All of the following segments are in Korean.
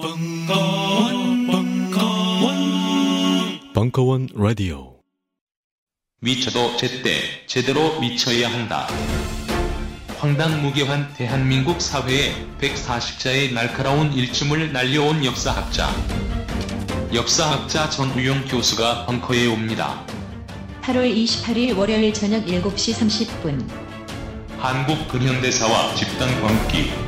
벙커원, 벙커원, 벙커원 라디오. 미쳐도 제때 제대로 미쳐야 한다. 황당무계한 대한민국 사회에 140자의 날카로운 일침을 날려온 역사학자. 역사학자 전우용 교수가 벙커에 옵니다. 8월 28일 월요일 저녁 7시 30분. 한국 근현대사와 집단 광기.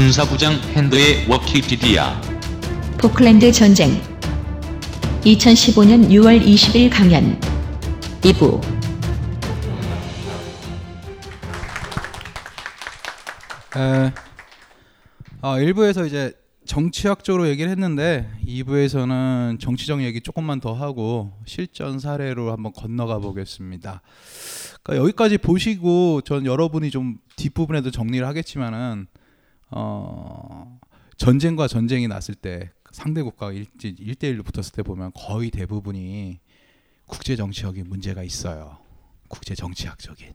군사부장 핸드의 워키피디아. 포클랜드 전쟁. 2015년 6월 20일 강연. 2부. 에, 어, 1부에서 이제 정치학적으로 얘기를 했는데 2부에서는 정치적 얘기 조금만 더 하고 실전 사례로 한번 건너가 보겠습니다. 그러니까 여기까지 보시고 전 여러분이 좀 뒷부분에도 정리를 하겠지만은 어, 전쟁과 전쟁이 났을 때 상대 국가가 1대1로 붙었을 때 보면 거의 대부분이 국제 정치학이 문제가 있어요. 국제 정치학적인.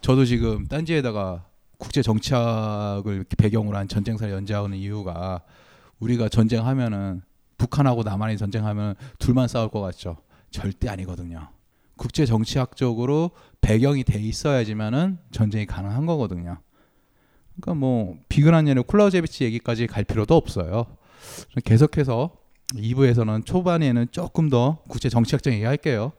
저도 지금 딴지에다가 국제 정치학을 배경으로 한 전쟁사를 연재하는 이유가 우리가 전쟁하면은 북한하고 남한이 전쟁하면 둘만 싸울 것 같죠. 절대 아니거든요. 국제 정치학적으로 배경이 돼 있어야지만은 전쟁이 가능한 거거든요. 그러니까 뭐 비근한 예로 클라우제비치 얘기까지 갈 필요도 없어요. 계속해서 2부에서는 초반에는 조금 더 국제 정치학적 얘기할게요.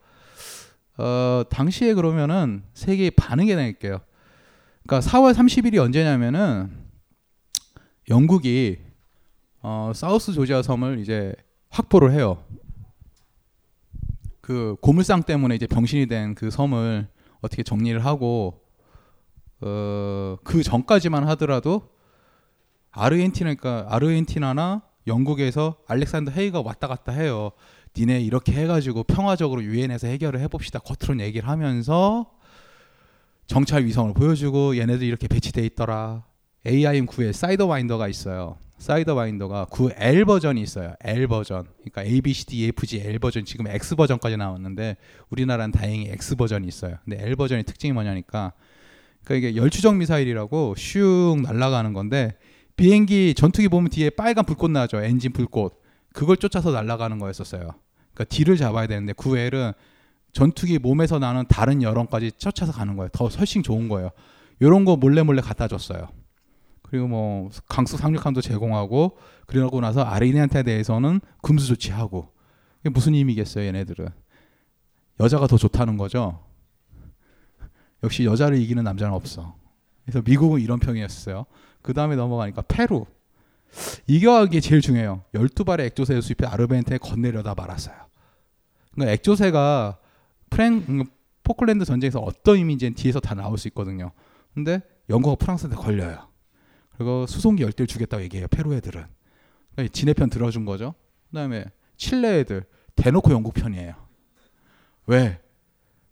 어, 당시에 그러면은 세계의 반응에 대할게요. 그러니까 4월 30일이 언제냐면은 영국이 어, 사우스 조지아 섬을 이제 확보를 해요. 그 고물상 때문에 이제 병신이 된 그 섬을 어떻게 정리를 하고 어, 그 전까지만 하더라도 아르헨티나니까 아르헨티나나 영국에서 알렉산더 헤이가 왔다 갔다 해요. 니네 이렇게 해가지고 평화적으로 유엔에서 해결을 해봅시다. 겉으로 얘기를 하면서 정찰 위성을 보여주고 얘네들 이렇게 배치돼 있더라. AIM9에 Sidewinder가 있어요. Sidewinder가 9L 버전이 있어요. L 버전. 그러니까 A, B, C, D, E, F, G, L 버전 지금 X 버전까지 나왔는데 우리나라는 다행히 X 버전이 있어요. 근데 L 버전의 특징이 뭐냐니까 그러니까 이게 열추적 미사일이라고 슉 날아가는 건데 비행기 전투기 보면 뒤에 빨간 불꽃 나죠. 엔진 불꽃. 그걸 쫓아서 날아가는 거였었어요. 그러니까 뒤를 잡아야 되는데 9L은 전투기 몸에서 나는 다른 여론까지 쫓아서 가는 거예요. 더 훨씬 좋은 거예요. 이런 거 몰래 몰래 갖다 줬어요. 그리고 뭐 강수 상륙함도 제공하고 그러고 나서 아르헨티나에 대해서는 금수 조치하고 이게 무슨 의미겠어요, 얘네들은. 여자가 더 좋다는 거죠. 역시 여자를 이기는 남자는 없어. 그래서 미국은 이런 평이었어요. 그 다음에 넘어가니까 페루. 이게 제일 중요해요. 12발의 액조세를 수입해 아르헨티나에 건네려다 말았어요. 그러니까 액조세가 프랭 음, 포클랜드 전쟁에서 어떤 의미인지는 뒤에서 다 나올 수 있거든요. 근데 영국과 프랑스한테 걸려요. 그리고 수송기 열 대를 주겠다고 얘기해요. 페루 애들은. 그러니까 지네 편 들어준 거죠. 그 다음에 칠레 애들 대놓고 영국 편이에요. 왜?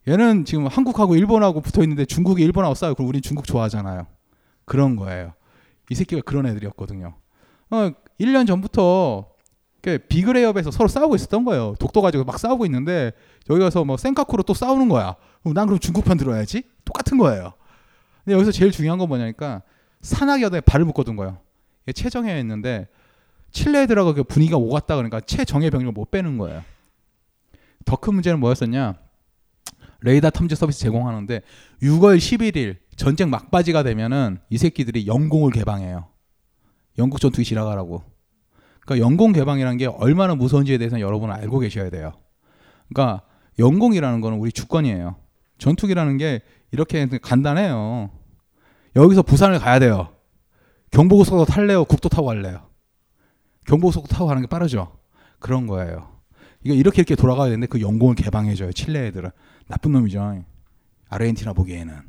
얘는 지금 한국하고 일본하고 붙어 있는데 중국이 일본하고 싸요. 그럼 우린 중국 좋아하잖아요. 그런 거예요. 이 새끼가 그런 애들이었거든요. 어, 1년 전부터 그 비그레이업에서 서로 싸우고 있었던 거예요. 독도 가지고 막 싸우고 있는데 여기 가서 뭐 센카쿠로 또 싸우는 거야. 그럼 난 그럼 중국 편 들어야지. 똑같은 거예요. 근데 여기서 제일 중요한 건 뭐냐니까 산악여대에 발을 묶어둔 거예요. 이게 최정예였는데 칠레 애들하고 그 분위기가 오갔다 그러니까 최정예 병력을 못 빼는 거예요. 더 큰 문제는 뭐였었냐? 레이더 탐지 서비스 제공하는데 6월 11일 전쟁 막바지가 되면은 이 새끼들이 영공을 개방해요. 영국 전투기 지나가라고. 그러니까 영공 개방이라는 게 얼마나 무서운지에 대해서는 여러분은 알고 계셔야 돼요. 그러니까 영공이라는 거는 우리 주권이에요. 전투기라는 게 이렇게 간단해요. 여기서 부산을 가야 돼요. 경부고속도 탈래요? 국도 타고 갈래요? 경부고속도 타고 가는 게 빠르죠. 그런 거예요. 이거 이렇게 이렇게 돌아가야 되는데 그 영공을 개방해줘요. 칠레 애들은 나쁜 놈이죠. 아르헨티나 보기에는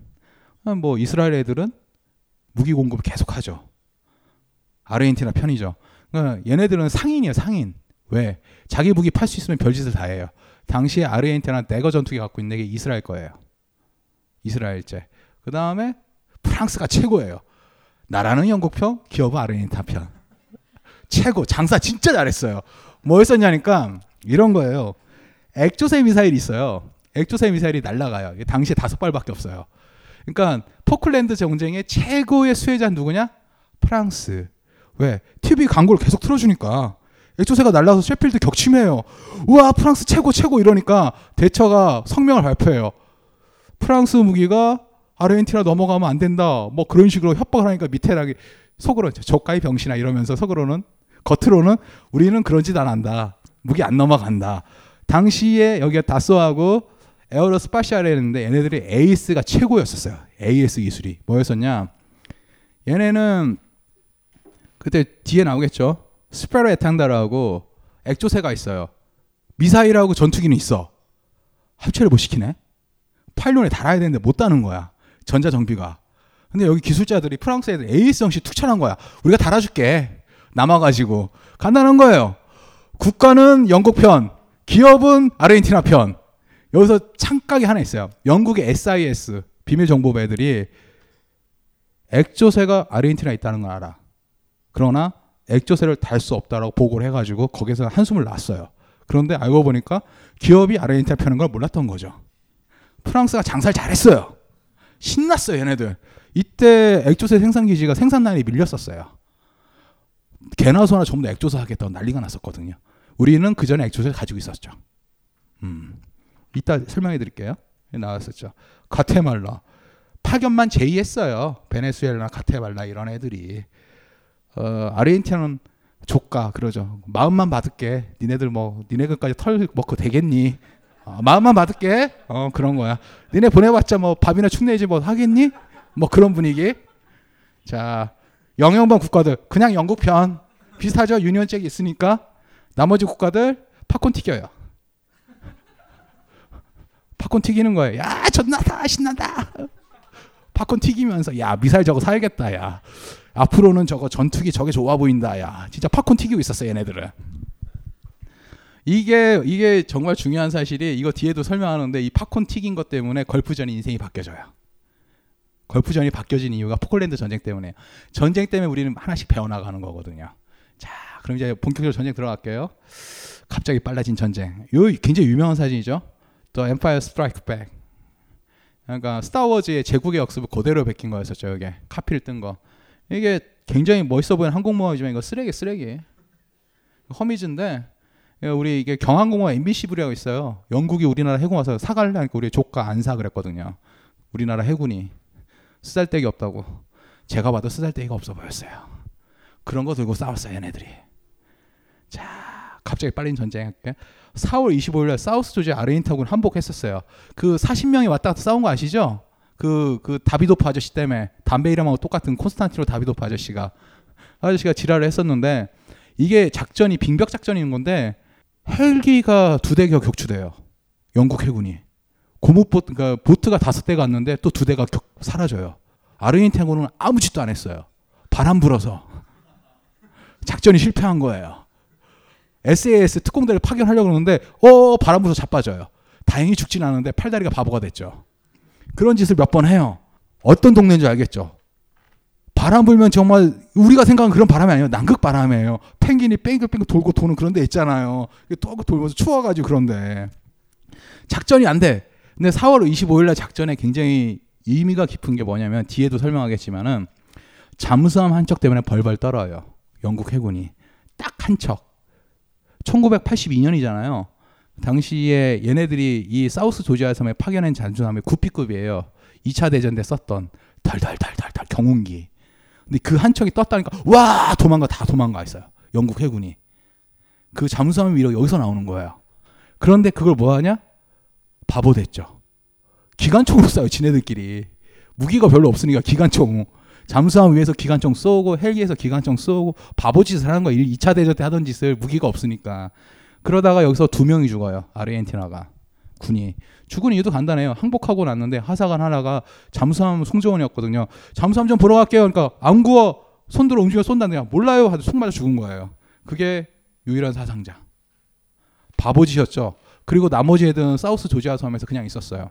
아, 뭐 이스라엘 애들은 무기 공급을 계속하죠. 아르헨티나 편이죠. 그러니까 얘네들은 상인이에요. 상인. 왜? 자기 무기 팔 수 있으면 별짓을 다 해요. 당시에 아르헨티나 내거 전투기 갖고 있는 게 이스라엘 거예요. 이스라엘제. 그 다음에 프랑스가 최고예요. 나라는 영국 편, 기업은 아르헨티나 편. 최고. 장사 진짜 잘했어요. 뭐 했었냐니까 이런 거예요. 액조세 미사일이 있어요. 액조세 미사일이 날라가요. 이게 당시에 다섯 발밖에 없어요. 그러니까 포클랜드 정쟁의 최고의 수혜자 누구냐? 프랑스. 왜? TV 광고를 계속 틀어주니까 액조세가 날라서 셰필드 격침해요. 우와 프랑스 최고 최고 이러니까 대처가 성명을 발표해요. 프랑스 무기가 아르헨티나 넘어가면 안 된다. 뭐 그런 식으로 협박을 하니까 밑에라기 속으로 저가의 병신아 이러면서 속으로는 겉으로는 우리는 그런 짓 안 한다. 무기 안 넘어간다. 당시에 여기가 다쏘하고 에어로스파시알이었는데 얘네들이 에이스가 최고였었어요. AS 기술이 뭐였었냐? 얘네는 그때 뒤에 나오겠죠. 스페로 에탕다라고 액조세가 있어요. 미사일하고 전투기는 있어. 합체를 못 시키네. 파일론에 달아야 되는데 못 다는 거야. 전자 정비가. 근데 여기 기술자들이 프랑스 애들 에이스 형식 투철한 거야. 우리가 달아줄게. 남아가지고 간단한 거예요. 국가는 영국 편, 기업은 아르헨티나 편. 여기서 창각이 하나 있어요. 영국의 SIS 비밀 정보부 애들이 액조세가 아르헨티나에 있다는 걸 알아. 그러나 액조세를 달 수 없다라고 보고를 해가지고 거기서 한숨을 놨어요. 그런데 알고 보니까 기업이 아르헨티나 펴는 걸 몰랐던 거죠. 프랑스가 장사를 잘했어요. 신났어요, 얘네들. 이때 액조세 생산 기지가 생산 라인이 밀렸었어요. 개나 소나 전부 다 액조사 하겠다고 난리가 났었거든요. 우리는 그 전에 액조세를 가지고 있었죠. 음. 이따 설명해 드릴게요. 나왔었죠. 가테말라. 파견만 제의했어요. 베네수엘라, 가테말라 이런 애들이. 어, 아르헨티나는 조까 그러죠. 마음만 받을게. 니네들 뭐 니네들까지 털 먹고 되겠니? 어, 마음만 받을게. 어 그런 거야. 니네 보내봤자 뭐 밥이나 축내지 뭐 하겠니? 뭐 그런 분위기. 자 영연방 국가들 그냥 영국 편 비슷하죠. 유니언잭이 있으니까 나머지 국가들 팝콘 튀겨요. 팝콘 튀기는 거예요. 야 존나다 신난다. 팝콘 튀기면서 야 미사일 저거 살겠다 야. 앞으로는 저거 전투기 저게 좋아 보인다 야. 진짜 팝콘 튀기고 있었어 얘네들은. 이게 이게 정말 중요한 사실이 이거 뒤에도 설명하는데 이 팝콘 튀긴 것 때문에 걸프전이 인생이 바뀌어져요. 걸프전이 바뀌어진 이유가 포클랜드 전쟁 때문에 전쟁 때문에 우리는 하나씩 배워나가는 거거든요. 자, 그럼 이제 본격적으로 전쟁 들어갈게요. 갑자기 빨라진 전쟁. 요 굉장히 유명한 사진이죠. The Empire Strike Back. 그러니까 스타워즈의 제국의 역습을 그대로 베낀 거였었죠. 이게 카피를 뜬 거. 이게 굉장히 멋있어 보이는 항공모함이지만 이거 쓰레기 쓰레기. 허미즈인데 우리 이게 경항공모함 MBC 부리하고 있어요. 영국이 우리나라 해군 와서 사갈래 하니까 우리 조카 안 사 그랬거든요. 우리나라 해군이 쓰잘데기 없다고. 제가 봐도 쓰잘데기가 없어 보였어요. 그런 거 들고 싸웠어요, 얘네들이. 자, 갑자기 빨린 전쟁 할게. 4월 25일 날 사우스 조지 아르헨티나군 항복했었어요. 그 40명이 왔다 갔다 싸운 거 아시죠? 그, 그 다비도프 아저씨 때문에 담배 이름하고 똑같은 콘스탄티노 다비도프 아저씨가 아저씨가 지랄을 했었는데 이게 작전이 빙벽 작전인 건데 헬기가 두 대가 격추돼요. 영국 해군이. 고무보트, 그러니까 보트가 다섯 대가 왔는데 또 두 대가 격, 사라져요. 아르헨티나군은 아무 짓도 안 했어요. 바람 불어서. 작전이 실패한 거예요. SAS 특공대를 파견하려고 그러는데 어 바람 불어서 자빠져요. 다행히 죽진 않은데 팔다리가 바보가 됐죠. 그런 짓을 몇 번 해요. 어떤 동네인지 알겠죠? 바람 불면 정말 우리가 생각하는 그런 바람이 아니에요. 남극 바람이에요. 펭귄이 뺑글뺑글 돌고 도는 그런 데 있잖아요. 또 돌면서 추워가지고 그런데 작전이 안 돼. 근데 4월 25일 날 작전에 굉장히 의미가 깊은 게 뭐냐면 뒤에도 설명하겠지만은 잠수함 한 척 때문에 벌벌 떨어요. 영국 해군이 딱 한 척. 1982년이잖아요. 당시에 얘네들이 이 사우스 조지아 섬에 파견한 잠수함이 구피급이에요. 2차 대전 때 썼던 덜덜덜덜덜 경운기. 근데 그 한 척이 떴다니까 와 도망가 다 도망가 있어요. 영국 해군이. 그 잠수함 위로 여기서 나오는 거예요. 그런데 그걸 뭐 하냐? 바보 됐죠. 기관총으로 쏴요, 지네들끼리. 무기가 별로 없으니까 기관총. 잠수함 위에서 기관총 쏘고 헬기에서 기관총 쏘고 바보짓을 하는 거야. 2차 대전 때 하던 짓을 무기가 없으니까. 그러다가 여기서 두 명이 죽어요. 아르헨티나가. 군이. 죽은 이유도 간단해요. 항복하고 났는데 하사관 하나가 잠수함 송조원이었거든요. 잠수함 좀 보러 갈게요. 그러니까 안 구워. 손들어 움직여 쏜다는데 몰라요. 하도 총 맞아 죽은 거예요. 그게 유일한 사상자. 바보짓이었죠. 그리고 나머지 애들은 사우스 조지아 섬에서 그냥 있었어요.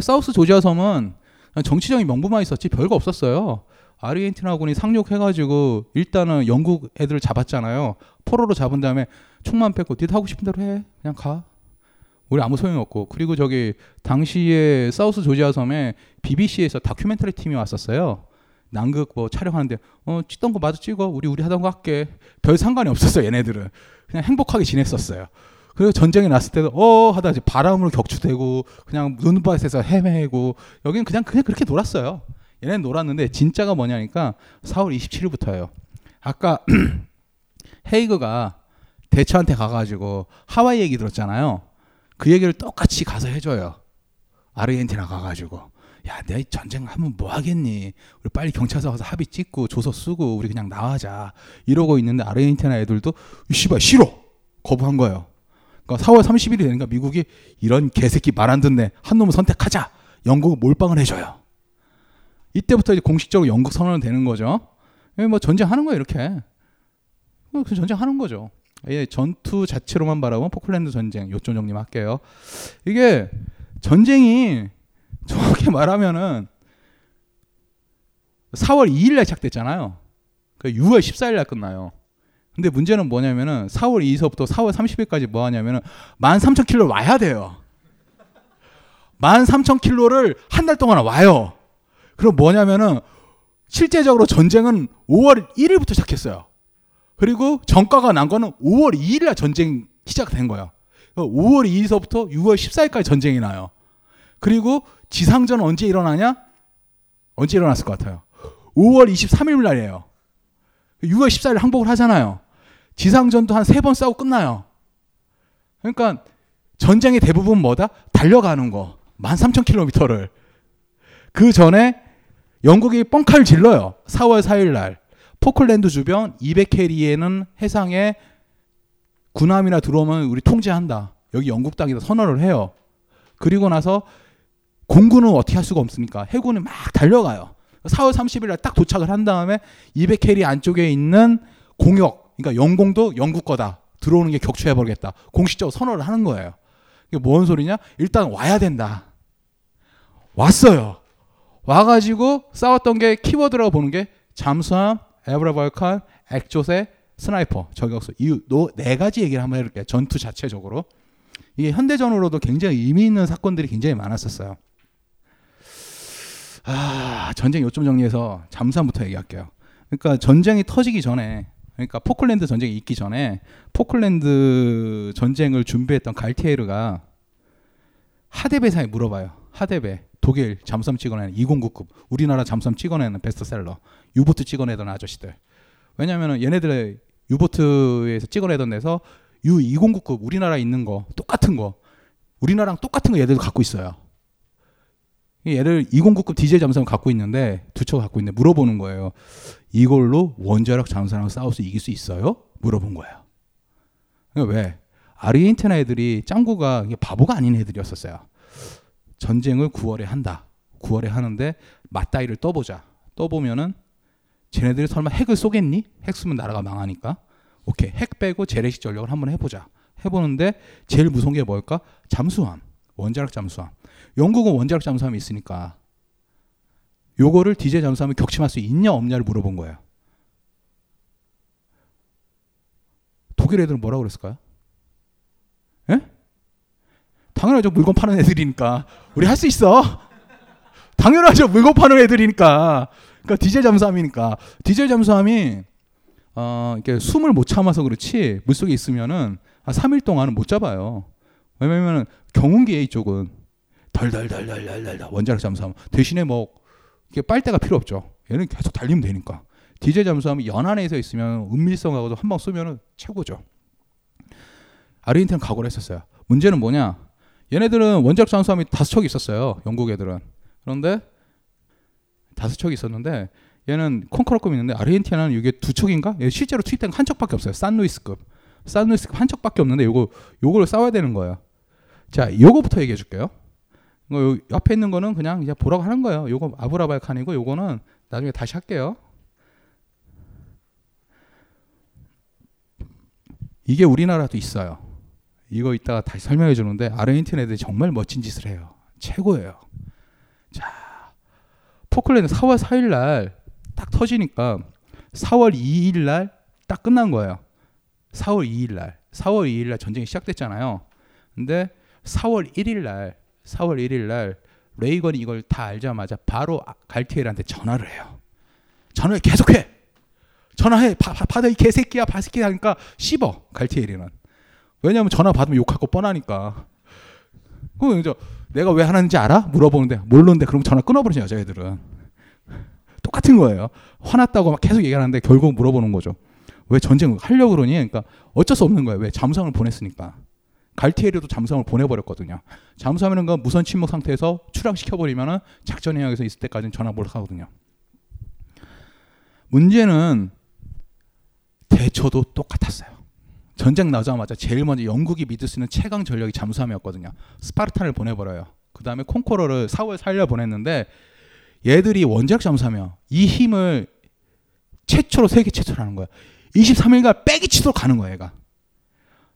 사우스 조지아 섬은 정치적인 명분만 있었지 별거 없었어요. 아르헨티나군이 상륙해가지고 일단은 영국 애들을 잡았잖아요. 포로로 잡은 다음에 총만 뺏고 니들 하고 싶은 대로 해. 그냥 가. 우리 아무 소용이 없고 그리고 저기 당시에 사우스 조지아 섬에 BBC에서 다큐멘터리 팀이 왔었어요. 남극 뭐 촬영하는데 어 찍던 거 마저 찍어 우리 우리 하던 거 할게 별 상관이 없었어 얘네들은 그냥 행복하게 지냈었어요. 그리고 전쟁이 났을 때도 어 하다 이제 바람으로 격추되고 그냥 눈밭에서 헤매고 여기는 그냥 그냥 그렇게 놀았어요. 얘네는 놀았는데 진짜가 뭐냐니까 4월 27일부터예요. 아까 헤이그가 대처한테 가가지고 하와이 얘기 들었잖아요. 그 얘기를 똑같이 가서 해줘요. 아르헨티나 가가지고 야, 내가 전쟁 하면 뭐 하겠니? 우리 빨리 경찰서 가서 합의 찍고 조서 쓰고 우리 그냥 나가자. 이러고 있는데 아르헨티나 애들도 씨발 싫어. 거부한 거예요. 그러니까 4월 30일이 되니까 미국이 이런 개새끼 말 안 듣네. 한 놈을 선택하자. 영국 몰빵을 해줘요. 이때부터 이제 공식적으로 영국 선언은 되는 거죠. 예, 뭐 전쟁하는 거예요 이렇게. 그 전쟁하는 거죠. 예, 전투 자체로만 바라보면 포클랜드 전쟁 요점 정리 할게요. 이게 전쟁이 정확히 말하면은 4월 2일 날 시작됐잖아요. 그 6월 14일 날 끝나요. 근데 문제는 뭐냐면은 4월 2일서부터 4월 30일까지 뭐 하냐면은 13,000킬로 와야 돼요. 13,000킬로를 한 달 동안 와요. 그럼 뭐냐면은 실제적으로 전쟁은 5월 1일부터 시작했어요. 그리고 전가가 난 거는 5월 2일 날 전쟁 시작된 거예요. 5월 2일서부터 6월 14일까지 전쟁이 나요. 그리고 지상전 언제 일어나냐? 언제 일어났을 것 같아요? 5월 23일 날이에요. 6월 14일 항복을 하잖아요. 지상전도 한 세 번 싸우고 끝나요. 그러니까 전쟁의 대부분 뭐다? 달려가는 거. 13,000km를. 그 전에 영국이 뻥칼 질러요. 4월 4일 날. 포클랜드 주변 200캐리에는 해상에 군함이나 들어오면 우리 통제한다. 여기 영국 땅이다 선언을 해요. 그리고 나서 공군은 어떻게 할 수가 없으니까 해군이 막 달려가요. 4월 30일 날 딱 도착을 한 다음에 200캐리 안쪽에 있는 공역, 그러니까 영공도 영국 거다. 들어오는 게 격추해 버리겠다. 공식적으로 선언을 하는 거예요. 이게 뭔 소리냐? 일단 와야 된다. 왔어요. 와가지고 싸웠던 게 키워드라고 보는 게 잠수함, Avro Vulcan, Exocet, sniper, 저격수 이네 가지 얘기를 한번 해볼게요. 전투 자체적으로 이게 현대전으로도 굉장히 의미 있는 사건들이 굉장히 많았었어요. 아 전쟁 요점 정리해서 잠수함부터 얘기할게요. 그러니까 전쟁이 터지기 전에 그러니까 포클랜드 전쟁이 있기 전에 포클랜드 전쟁을 준비했던 갈티에르가 하데베사에 물어봐요. 하데베 독일 잠수함 찍어내는 209급 우리나라 잠수함 찍어내는 베스트셀러 유보트 찍어내던 아저씨들 왜냐면은 얘네들의 유보트에서 찍어내던 데서 U209급 우리나라에 있는 거 똑같은 거 우리나라랑 똑같은 거 얘들도 갖고 있어요. 얘를 209급 디젤 잠수함 갖고 있는데 두 척 갖고 있는데 물어보는 거예요. 이걸로 원자력 잠수함을 싸워서 이길 수 있어요? 물어본 거예요. 그러니까 왜? 아르헨티나 애들이 짱구가 바보가 아닌 애들이었었어요. 전쟁을 9월에 한다. 9월에 하는데 맞다이를 떠보자. 떠보면은 쟤네들이 설마 핵을 쏘겠니? 핵 쏘면 나라가 망하니까. 오케이 핵 빼고 재래식 전력을 한번 해보자. 해보는데 제일 무서운 게 뭘까? 잠수함. 원자력 잠수함. 영국은 원자력 잠수함이 있으니까 요거를 DJ 잠수함이 격침할 수 있냐 없냐를 물어본 거예요. 독일 애들은 뭐라고 그랬을까요? 예? 당연하죠. 물건 파는 애들이니까. 우리 할 수 있어. 당연하죠. 물건 파는 애들이니까. 그러니까 디젤 잠수함이니까. 디젤 잠수함이 어, 이렇게 숨을 못 참아서 그렇지 물속에 있으면은 한 3일 동안은 못 잡아요. 왜냐면은 경운기에 이쪽은 덜덜덜덜덜덜 원자력 잠수함 대신에 뭐 이게 빨대가 필요 없죠. 얘는 계속 달리면 되니까. 디젤 잠수함이 연안에서 있으면 은밀성하고도 한방 쏘면은 최고죠. 아르헨티나 각오를 했었어요. 문제는 뭐냐? 얘네들은 원자력 잠수함이 다섯 척이 있었어요. 영국 애들은. 그런데 다섯 척이 있었는데 얘는 콩커러급 있는데 아르헨티나는 이게 두 척인가? 얘 실제로 투입된 한 척밖에 없어요. 산루이스급. 산루이스급 한 척밖에 없는데 요거 요거를 싸워야 되는 거예요. 자, 요거부터 얘기해 줄게요. 이거 옆에 있는 거는 그냥 이제 보라고 하는 거예요. 요거 아브라발 칸이고 요거는 나중에 다시 할게요. 이게 우리나라도 있어요. 이거 이따가 다시 설명해 주는데 아르헨티나 애들이 정말 멋진 짓을 해요. 최고예요. 자, 포클랜드 4월 4일 날 딱 터지니까 4월 2일 날 딱 끝난 거예요. 4월 2일 날. 4월 2일 날 전쟁이 시작됐잖아요. 근데 4월 1일 날 4월 1일 날 레이건이 이걸 다 알자마자 바로 갈티에르한테 전화를 해요. 전화를 계속해. 전화해. 받아 이 개새끼야. 바새끼 하니까 씹어. 갈티에르는. 왜냐하면 전화 받으면 욕할 거 뻔하니까. 그럼 이제 내가 왜 하는지 알아? 물어보는데 모르는데 그럼 전화 끊어버리죠 여자애들은. 똑같은 거예요. 화났다고 막 계속 얘기하는데 결국 물어보는 거죠. 왜 전쟁 하려고 그러니? 그러니까 어쩔 수 없는 거예요. 왜 잠수함을 보냈으니까. 갈티에르도 잠수함을 보내버렸거든요. 잠수함이라는 건 무선 침묵 상태에서 추락시켜버리면은 작전 해역에서 있을 때까지는 전화 못 하거든요. 문제는 대처도 똑같았어요. 전쟁 나자마자 제일 먼저 영국이 믿을 수 있는 최강 전력이 잠수함이었거든요. 스파르탄을 보내버려요. 그 다음에 콩코러를 4월 4일에 보냈는데 얘들이 원자력 잠수함이야. 이 힘을 최초로 세계 최초로 하는 거야. 23일간 빼기 치도록 가는 거야, 얘가.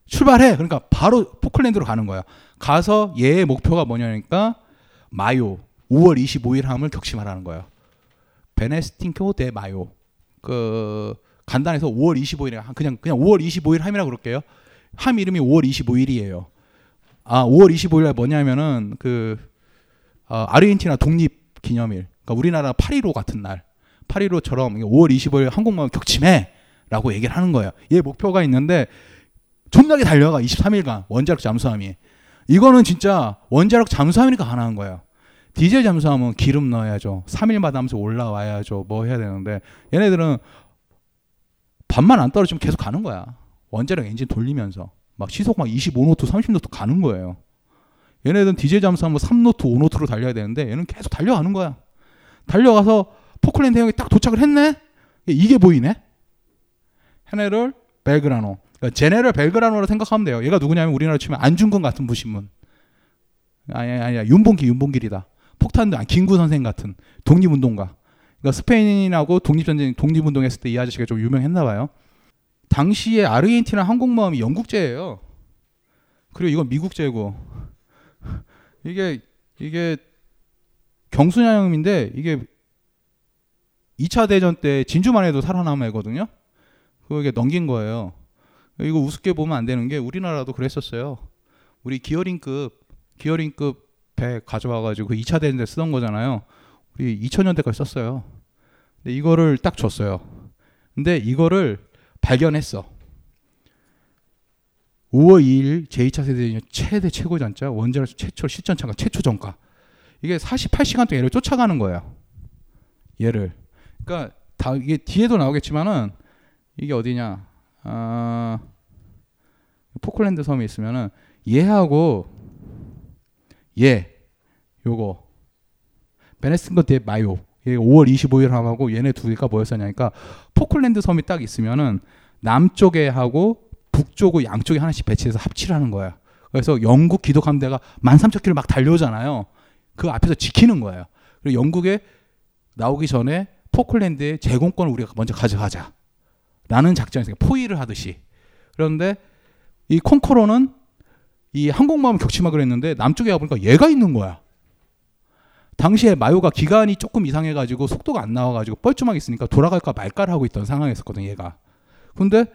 출발해. 그러니까 바로 포클랜드로 가는 거야. 가서 얘의 목표가 뭐냐니까 마요 5월 25일 함을 격침하라는 거예요. 베네스팅코 대 마요. 그 간단해서 5월 25일에 그냥 그냥 5월 25일 함이라고 그럴게요. 함 이름이 5월 25일이에요. 아, 5월 25일에 뭐냐면은 그 어, 아르헨티나 독립 기념일. 그러니까 우리나라 8.15 같은 날. 8.15처럼 5월 25일 한국만 격침해라고 얘기를 하는 거예요. 얘 목표가 있는데 존나게 달려가 23일간 원자력 잠수함이. 이거는 진짜 원자력 잠수함이니까 가능한 거예요. 디젤 잠수함은 기름 넣어야죠. 3일마다 하면서 올라와야죠. 뭐 해야 되는데 얘네들은 밥만 안 떨어지면 계속 가는 거야. 원자력 엔진 돌리면서 막 시속 막 25노트, 30노트 가는 거예요. 얘네들은 디젤 잠수함은 3노트, 5노트로 달려야 되는데 얘는 계속 달려가는 거야. 달려가서 포클랜드 해역에 딱 도착을 했네. 이게 보이네. 헤네럴 벨그라노. 그러니까 제네럴 벨그라노로 생각하면 돼요. 얘가 누구냐면 우리나라 치면 안중근 같은 부신문. 아니 아니야 윤봉길 윤봉길이다. 폭탄도 김구 선생 같은 독립운동가. 그러니까 스페인하고 독립전쟁 독립운동했을 때 이 아저씨가 좀 유명했나 봐요. 당시에 아르헨티나 항공모함이 영국제예요. 그리고 이건 미국제고 이게 이게 경순양인데 이게 2차 대전 때 진주만 해도 살아남은 애거든요. 그게 넘긴 거예요. 이거 우습게 보면 안 되는 게 우리나라도 그랬었어요. 우리 기어링급 기어링급 배 가져와가지고 그 2차 대전 때 쓰던 거잖아요. 우리 2000년대까지 썼어요. 근데 이거를 딱 줬어요. 근데 이거를 발견했어. 5월 2일 제2차 세대전 최대 최고 전자 원자력 최초 실전차가 최초 전가. 이게 48시간 동안 얘를 쫓아가는 거예요. 얘를. 그러니까 다 이게 뒤에도 나오겠지만은 이게 어디냐? 아, 포클랜드 섬에 있으면은 얘하고 얘 요거 베네스거 대 마요 얘 5월 25일 함하고 얘네 두 개가 뭐였었냐니까 포클랜드 섬이 딱 있으면은 남쪽에 하고 북쪽고 양쪽에 하나씩 배치해서 합치를 하는 거야. 그래서 영국 기독 함대가 13,000km 막 달려오잖아요. 그 앞에서 지키는 거예요. 그리고 영국에 나오기 전에 포클랜드의 제공권을 우리가 먼저 가져가자. 라는 작전에서 포위를 하듯이. 그런데 이 콩코로는 이 항공모함 격침하기로 했는데 남쪽에 가보니까 얘가 있는 거야. 당시에 마요가 기간이 조금 이상해가지고 속도가 안 나와가지고 뻘쭘하게 있으니까 돌아갈까 말까를 하고 있던 상황이었거든 얘가. 근데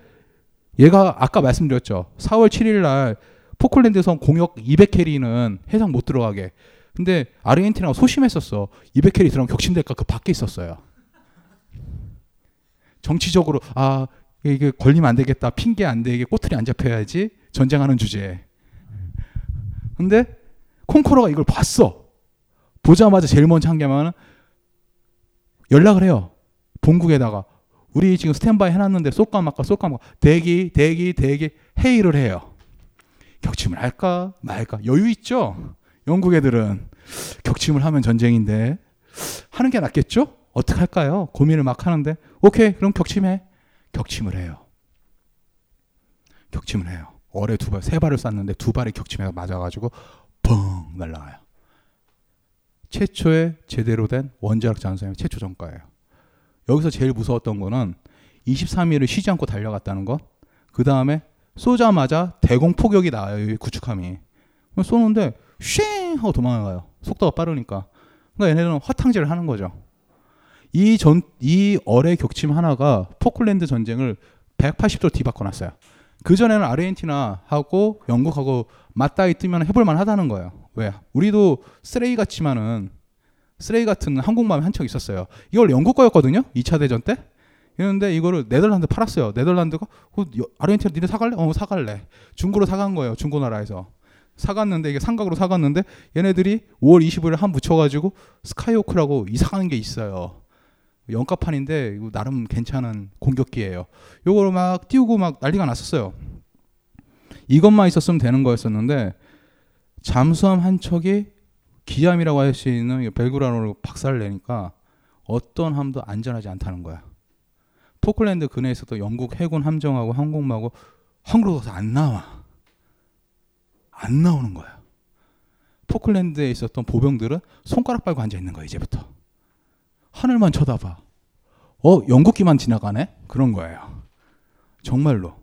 얘가 아까 말씀드렸죠. 4월 7일 날 포클랜드성 공역 200캐리는 해상 못 들어가게. 근데 아르헨티나가 소심했었어. 200캐리 들어가면 격침될까 그 밖에 있었어요. 정치적으로 아 이게 걸리면 안 되겠다. 핑계 안 되게 꼬투리 안 잡혀야지. 전쟁하는 주제에. 근데 콩코러가 이걸 봤어. 보자마자 제일 먼저 한 게 뭐냐면 연락을 해요. 본국에다가 우리 지금 스탠바이 해놨는데 쏠까 말까 쏠까 말까 대기 대기 대기 회의를 해요. 격침을 할까 말까 여유 있죠. 영국 애들은 격침을 하면 전쟁인데 하는 게 낫겠죠? 어떻게 할까요? 고민을 막 하는데 오케이 그럼 격침해. 격침을 해요. 격침을 해요. 월에 두 발, 세 발을 쐈는데 두 발이 격침에 맞아가지고 펑 날라가요. 최초의 제대로 된 원자력 잠수함의 최초 전과예요. 여기서 제일 무서웠던 거는 23일을 쉬지 않고 달려갔다는 것. 그 다음에 쏘자마자 대공 포격이 나와요. 이 구축함이. 쏘는데 쉥 하고 도망가요. 속도가 빠르니까. 그러니까 얘네들은 화탕질을 하는 거죠. 이 전, 이 어뢰 격침 하나가 포클랜드 전쟁을 180도 뒤바꿔 놨어요. 그전에는 아르헨티나하고 영국하고 맞닿아 뜨면 해볼만 하다는 거예요. 왜? 우리도 쓰레기 같지만은 쓰레기 같은 항공모함이 한 척 있었어요. 이걸 영국 거였거든요. 2차 대전 때. 이랬는데 이거를 네덜란드 팔았어요. 네덜란드가 어, 아르헨티나 니네 사갈래? 어 사갈래. 중고로 사간 거예요. 중고 나라에서. 사갔는데 이게 삼각으로 사갔는데 얘네들이 5월 25일 한 붙여가지고 스카이호크라고 이상한 게 있어요. 영가판인데 나름 괜찮은 공격기예요. 요거를 막 띄우고 막 난리가 났었어요. 이것만 있었으면 되는 거였었는데 잠수함 한 척이 기함이라고 할 수 있는 벨그라노를 박살을 내니까 어떤 함도 안전하지 않다는 거야. 포클랜드 근해에 있었던 영국 해군 함정하고 항공모하고 항구로 가서 안 나와. 안 나오는 거야. 포클랜드에 있었던 보병들은 손가락 빨고 앉아 있는 거야 이제부터. 하늘만 쳐다봐. 어 영국기만 지나가네? 그런 거예요. 정말로.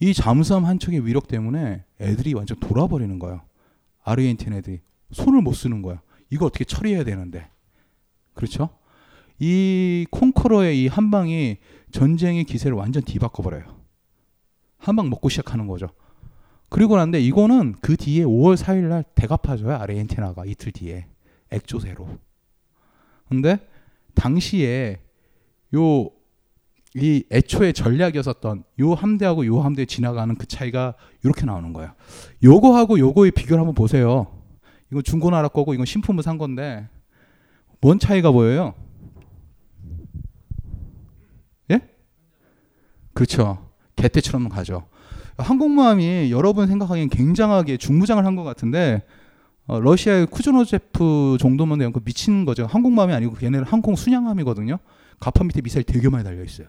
이 잠수함 한 척의 위력 때문에 애들이 완전 돌아버리는 거예요. 아르헨티나 애들이 손을 못 쓰는 거야. 이거 어떻게 처리해야 되는데. 그렇죠? 이 콩커러의 이 한 방이 전쟁의 기세를 완전 뒤바꿔 버려요. 한방 먹고 시작하는 거죠. 그리고 난데 이거는 그 뒤에 5월 4일 날 대갚아줘요. 아르헨티나가 이틀 뒤에 액조세로. 근데 당시에 요 이 애초에 전략이었었던 요 함대하고 요 함대 지나가는 그 차이가 이렇게 나오는 거예요. 요거하고 요거의 비교를 한번 보세요. 이건 중고나라 거고 이건 신품을 산 건데 뭔 차이가 보여요? 예? 그렇죠. 개떼처럼 가죠. 항공모함이 여러분 생각하기엔 굉장하게 중무장을 한 것 같은데 어, 러시아의 쿠즈노제프 정도면 그 미친 거죠. 항공모함이 아니고 걔네는 항공 순양함이거든요. 가판 밑에 미사일 되게 많이 달려 있어요.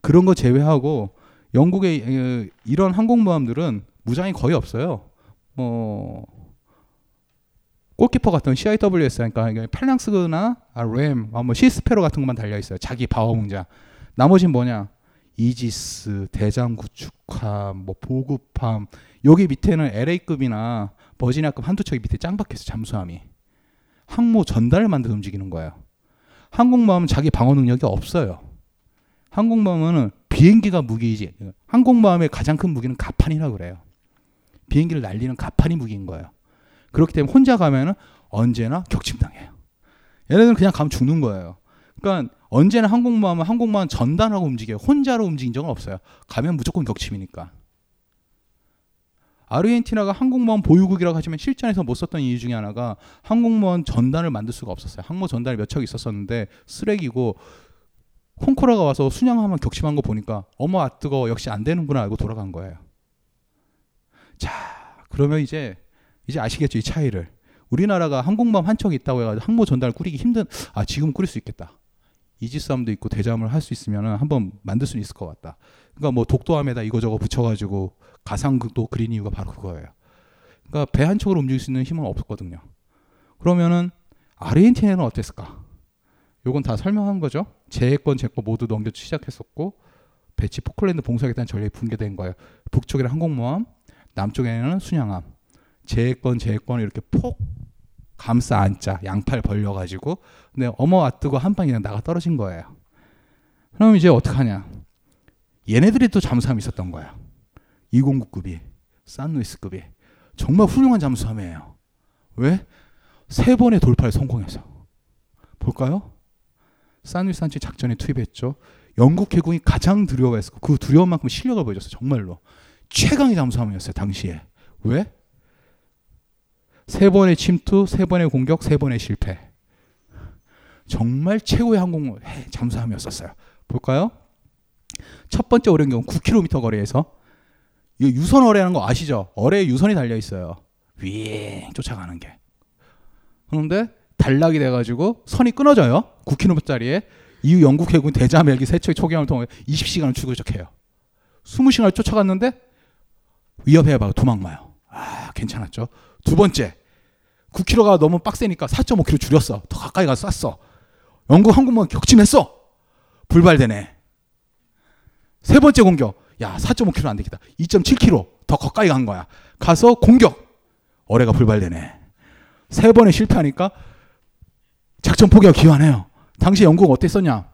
그런 거 제외하고 영국의 이런 항공모함들은 무장이 거의 없어요. 뭐 골키퍼 같은 CIWS 그러니까 팔랑스나 아, 램, 아, 뭐 시스페로 같은 것만 달려 있어요. 자기 방어 문장. 나머지는 뭐냐? 이지스, 대장 구축함, 뭐 보급함. 여기 밑에는 LA급이나 버지니아급 한두 척이 밑에 짱 박혀서 잠수함이. 항모 전달을 만들어 움직이는 거예요. 항공모함은 자기 방어 능력이 없어요. 항공모함은 비행기가 무기이지. 항공모함의 가장 큰 무기는 가판이라고 그래요. 비행기를 날리는 가판이 무기인 거예요. 그렇기 때문에 혼자 가면은 언제나 격침당해요. 얘네들은 그냥 가면 죽는 거예요. 그러니까 언제나 항공모함은 항공모함 전단하고 움직여요. 혼자로 움직인 적은 없어요. 가면 무조건 격침이니까. 아르헨티나가 항공모함 보유국이라고 하지만 실전에서 못 썼던 이유 중에 하나가 항공모함 전단을 만들 수가 없었어요. 항모 전단이 몇 척 있었었는데 쓰레기고 콩코라가 와서 순양하면 격침한 거 보니까 어머 아 뜨거 역시 안 되는구나 알고 돌아간 거예요. 자 그러면 이제 이제 아시겠죠 이 차이를. 우리나라가 항공모함 한 척 있다고 해가지고 항모 전단을 꾸리기 힘든 아 지금 꾸릴 수 있겠다. 이지스함도 있고 대잠을 할 수 있으면 한번 만들 수 있을 것 같다. 그러니까 뭐 독도함에다 이거저거 붙여가지고 가상극도 그린 이유가 바로 그거예요. 그러니까 배 한 척으로 움직일 수 있는 힘은 없었거든요. 그러면은 아르헨티나는 어땠을까? 요건 다 설명한 거죠. 제해권, 제권 모두 넘겨 시작했었고 배치 포클랜드 봉쇄하겠다는 전략이 붕괴된 거예요. 북쪽에는 항공모함, 남쪽에는 순양함. 제해권, 제해권 이렇게 폭 감싸 안자 양팔 벌려가지고 근데 어머 아뜨고 한 그냥 나가 떨어진 거예요. 그럼 이제 어떡하냐? 얘네들이 또 잠수함이 있었던 거야. 209급이 산루이스급이 정말 훌륭한 잠수함이에요. 왜? 세 번의 돌파를 성공해서 볼까요? 산루이스 한치 작전에 투입했죠. 영국 해군이 가장 두려워했어. 그 두려운 만큼 실력을 보여줬어. 정말로 최강의 잠수함이었어요. 당시에 왜? 세 번의 침투, 세 번의 공격, 세 번의 실패. 정말 최고의 항공 잠수함이었었어요. 볼까요? 첫 번째 어뢰 경우 9km 거리에서 이 유선 어뢰라는 거 아시죠? 어뢰에 유선이 달려 있어요. 윙 쫓아가는 게. 그런데 단락이 돼가지고 선이 끊어져요. 9km짜리에 이후 영국 해군 대잠 헬기 세 척의 초경을 통해 20시간을 추격해요. 20시간을 쫓아갔는데 위협해봐 도망마요. 아 괜찮았죠. 두 번째 9km가 너무 빡세니까 4.5km 줄였어. 더 가까이 가서 쐈어. 영국 항공모함 격침했어. 불발되네. 세 번째 공격. 야 4.5km 안 되겠다. 2.7km 더 가까이 간 거야. 가서 공격. 어뢰가 불발되네. 세 번에 실패하니까 작전 포기가 기환해요. 당시 영국 어땠었냐?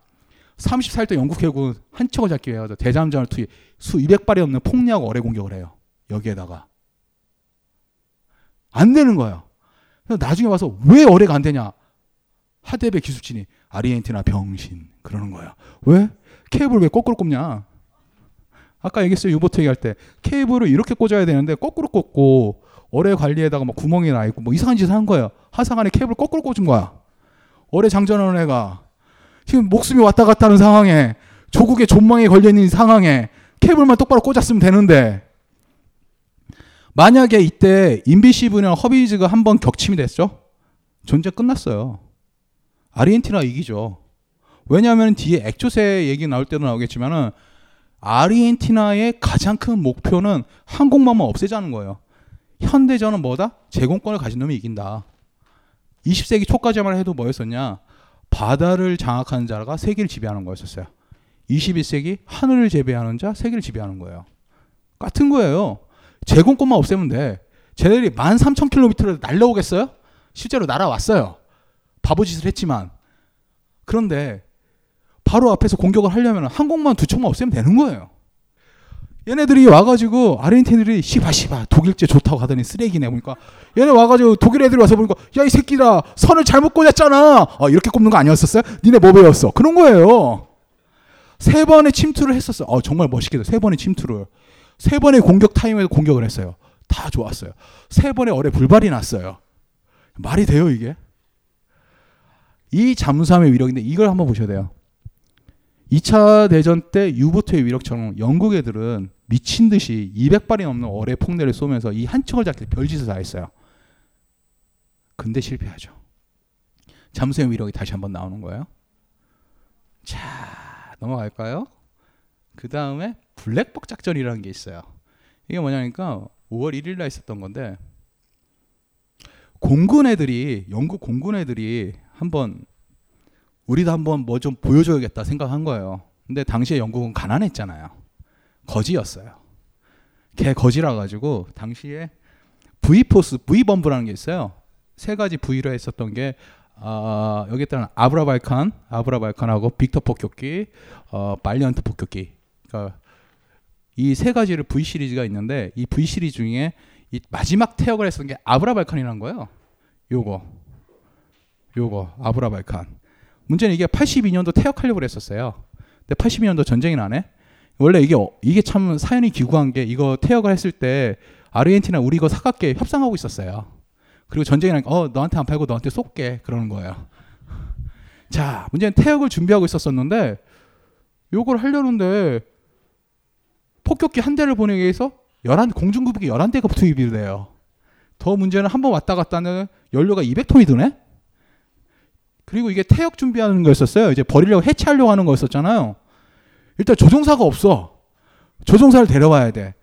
34일 때 영국 해군 한 척을 잡기 위해서 대잠전을 투입 수 200발이 넘는 폭력 어뢰 공격을 해요. 여기에다가 안 되는 거예요. 그래서 나중에 와서 왜 어뢰가 안 되냐? 하대배 기술진이 아르헨티나 병신 그러는 거예요. 왜? 케이블 왜 거꾸로 꼽냐? 아까 얘기했어요 유보트 얘기할 때 케이블을 이렇게 꽂아야 되는데 거꾸로 꽂고 어뢰 관리에다가 막 구멍이 나 있고 뭐 이상한 짓을 한 거예요. 하상안에 케이블 거꾸로 꽂은 거야. 어뢰 장전하는 애가 지금 목숨이 왔다 갔다 하는 상황에 조국의 존망에 걸려 있는 상황에 케이블만 똑바로 꽂았으면 되는데 만약에 이때 인비시브나 허비즈가 한 번 격침이 됐죠? 전쟁 끝났어요. 아르헨티나 이기죠. 왜냐하면 뒤에 액조세 얘기 나올 때도 나오겠지만은 아르헨티나의 가장 큰 목표는 항공모함을 없애자는 거예요. 현대전은 뭐다? 제공권을 가진 놈이 이긴다. 20세기 초까지만 해도 뭐였었냐? 바다를 장악하는 자가 세계를 지배하는 거였었어요. 21세기 하늘을 지배하는 자, 세계를 지배하는 거예요. 같은 거예요. 제공권만 없애면 돼. 쟤네들이 13,000km를 날라오겠어요? 실제로 날아왔어요. 바보짓을 했지만. 그런데 바로 앞에서 공격을 하려면 항공모함 두 척만 없애면 되는 거예요. 얘네들이 와가지고 아르헨티나들이 시바 시바 독일제 좋다고 하더니 쓰레기네 보니까 얘네 와가지고 독일 애들이 와서 보니까 야 이 새끼들아 선을 잘못 꽂았잖아 어, 이렇게 꼽는 거 아니었었어요? 니네 뭐 배웠어? 그런 거예요. 세 번의 침투를 했었어. 어, 정말 멋있게도 세 번의 침투를 세 번의 공격 타임에도 공격을 했어요. 다 좋았어요. 세 번의 어뢰 불발이 났어요. 말이 돼요 이게? 이 잠수함의 위력인데 이걸 한번 보셔야 돼요. 2차 대전 때 유보트의 위력처럼 영국 애들은 미친 듯이 200발이 넘는 어뢰 폭내를 쏘면서 이한 척을 잡기 별짓을 다 했어요. 근데 실패하죠. 잠수의 위력이 다시 한번 나오는 거예요. 자, 넘어갈까요? 그 다음에 블랙박 작전이라는 게 있어요. 이게 뭐냐니까 5월 1일 날 있었던 건데 공군 애들이 영국 공군 애들이 한번 우리도 한번 뭐 좀 보여줘야겠다 생각한 거예요. 근데 당시에 영국은 가난했잖아요. 거지였어요. 개 거지라 가지고 당시에 V포스, V범브라는 게 있어요. 세 가지 V로 했었던 게 어, 여기 있다는 아브라발칸, 아브라발칸하고 빅터 폭격기, 어, 발리언트 폭격기. 그러니까 이 세 가지를 V 시리즈가 있는데 이 V 시리즈 중에 이 마지막 태역을 했었던 게 아브라발칸이라는 거예요. 요거, 요거 아브라발칸. 문제는 이게 82년도 태역하려고 했었어요. 근데 82년도 전쟁이 나네. 원래 이게 어, 이게 참 사연이 기구한 게 이거 태역을 했을 때 아르헨티나 우리 이거 사깝게 협상하고 있었어요. 그리고 전쟁이 나니까 어 너한테 안 팔고 너한테 쏠게 그러는 거예요. 자 문제는 태역을 준비하고 있었었는데 요걸 하려는데 폭격기 한 대를 보내기 위해서 11 공중급기 11대가 투입이 돼요. 더 문제는 한 번 왔다 갔다는 연료가 200톤이 드네. 그리고 이게 태역 준비하는 거였었어요. 이제 버리려고 해체하려고 하는 거였었잖아요. 일단 조종사가 없어. 조종사를 데려와야 돼.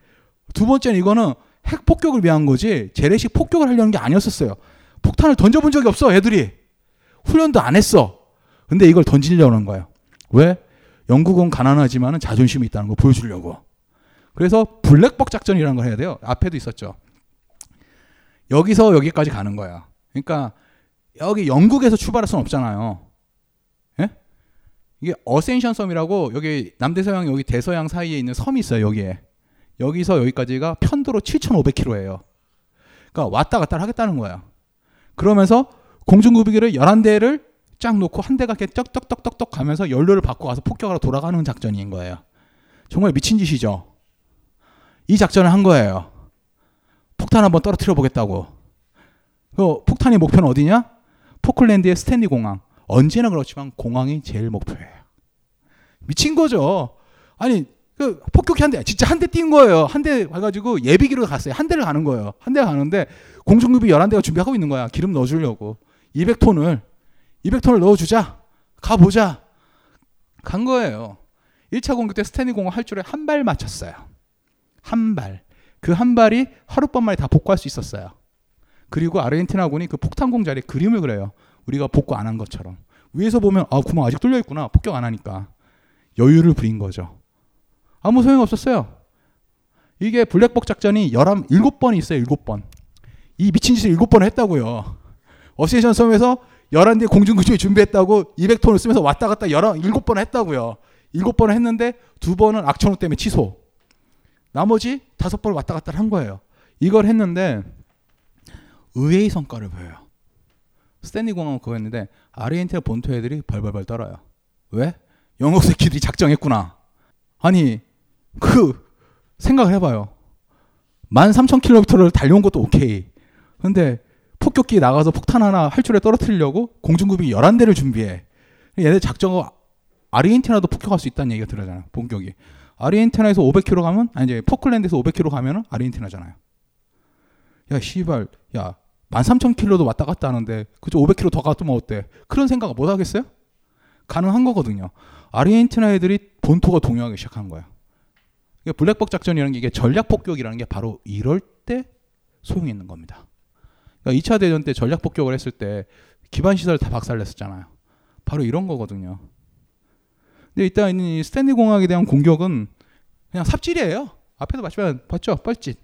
두 번째는 이거는 핵 폭격을 위한 거지 재래식 폭격을 하려는 게 아니었었어요. 폭탄을 던져본 적이 없어, 애들이. 훈련도 안 했어. 근데 이걸 던지려는 거예요. 왜? 영국은 가난하지만 자존심이 있다는 거 보여주려고. 그래서 블랙박 작전이라는 걸 해야 돼요. 앞에도 있었죠. 여기서 여기까지 가는 거야. 그러니까 여기 영국에서 출발할 수는 없잖아요. 예? 이게 어센션 섬이라고 여기 남대서양 여기 대서양 사이에 있는 섬이 있어요. 여기에 여기서 여기까지가 편도로 7,500km예요. 그러니까 왔다 갔다 하겠다는 거야. 그러면서 공중구비기를 11대를 쫙 놓고 한 대가 이렇게 쩍쩍쩍쩍 가면서 연료를 받고 가서 폭격하러 돌아가는 작전인 거예요. 정말 미친 짓이죠. 이 작전을 한 거예요. 폭탄 한번 떨어뜨려 보겠다고. 그 폭탄의 목표는 어디냐? 포클랜드의 스탠리 공항. 언제나 그렇지만 공항이 제일 목표예요. 미친 거죠. 아니 그 폭격기 한 대, 진짜 한 대 뛴 거예요. 한 대 가가지고 예비기로 갔어요. 한 대를 가는 거예요. 한 대 가는데 공중급이 11대가 준비하고 있는 거야. 기름 넣어주려고. 200톤을, 200톤을 넣어주자. 가보자. 간 거예요. 1차 공격 때 스탠리 공항 할 줄에 한 발 맞췄어요. 한 발. 그 한 발이 하룻밤 만에 다 복구할 수 있었어요. 그리고 아르헨티나군이 그 폭탄 공자리에 그림을 그려요. 우리가 복구 안 한 것처럼. 위에서 보면 아 구멍 아직 뚫려 있구나. 폭격 안 하니까. 여유를 부린 거죠. 아무 소용 없었어요. 이게 블랙복 작전이 11, 7번이 있어요. 7번. 이 미친 짓을 7번 했다고요. 어센션 섬에서 11대 공중급유기 준비했다고 200톤을 쓰면서 왔다 갔다 11, 7번 했다고요. 7번을 했는데 두 번은 악천후 때문에 취소. 나머지 다섯 번을 왔다 갔다 한 거예요. 이걸 했는데 의외의 성과를 보여요. 스탠리 공항은 그거 했는데 아르헨티나 본토 애들이 벌벌벌 떨어요. 왜? 영국 새끼들이 작정했구나. 아니 그 생각을 해봐요. 13,000km를 달려온 것도 오케이. 근데 폭격기 나가서 폭탄 하나 활주로에 떨어뜨리려고 공중급이 11대를 준비해. 얘네 작정하고 아르헨티나도 폭격할 수 있다는 얘기가 들어잖아요. 본격이. 아르헨티나에서 500km 가면 아니 이제 포클랜드에서 500km 가면은 아르헨티나잖아요. 야 씨발 야 13,000km도 왔다 갔다 하는데 그저 500km 더 갔으면 어때? 그런 생각 못 하겠어요? 가능한 거거든요. 아르헨티나 애들이 본토가 동요하기 시작한 거야. 블랙복 작전이라는 게 이게 전략 폭격이라는 게 바로 이럴 때 소용이 있는 겁니다. 그러니까 2차 대전 때 전략 폭격을 했을 때 기반 시설 다 박살냈었잖아요. 바로 이런 거거든요. 근데 일단 이 스탠리 공항에 대한 공격은 그냥 삽질이에요. 앞에도 봤지만 봤죠? 뻘짓.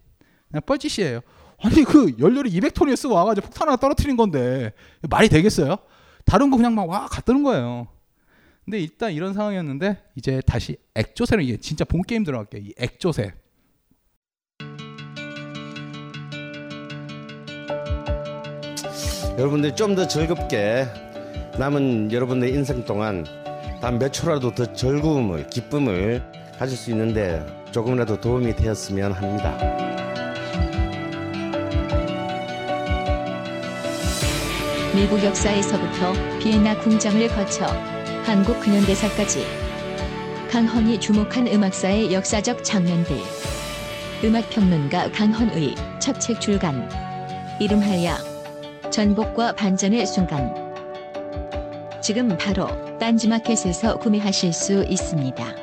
그냥 뻘짓이에요. 아니 그 연료를 200톤이 쓰고 와가지고 폭탄 하나 떨어뜨린 건데 말이 되겠어요? 다른 거 그냥 막 와 갔다는 거예요. 근데 일단 이런 상황이었는데 이제 다시 액조세는 이게 진짜 본 게임 들어갈게요. 이 액조세. 여러분들이 좀더 즐겁게 남은 여러분의 인생 동안 단 몇 초라도 더 즐거움을 기쁨을 가질 수 있는데 조금이라도 도움이 되었으면 합니다. 미국 역사에서부터 비엔나 궁정을 거쳐 한국 근현대사까지 강헌이 주목한 음악사의 역사적 장면들. 음악평론가 강헌의 첫 책 출간 이름하여 전복과 반전의 순간. 지금 바로 딴지마켓에서 구매하실 수 있습니다.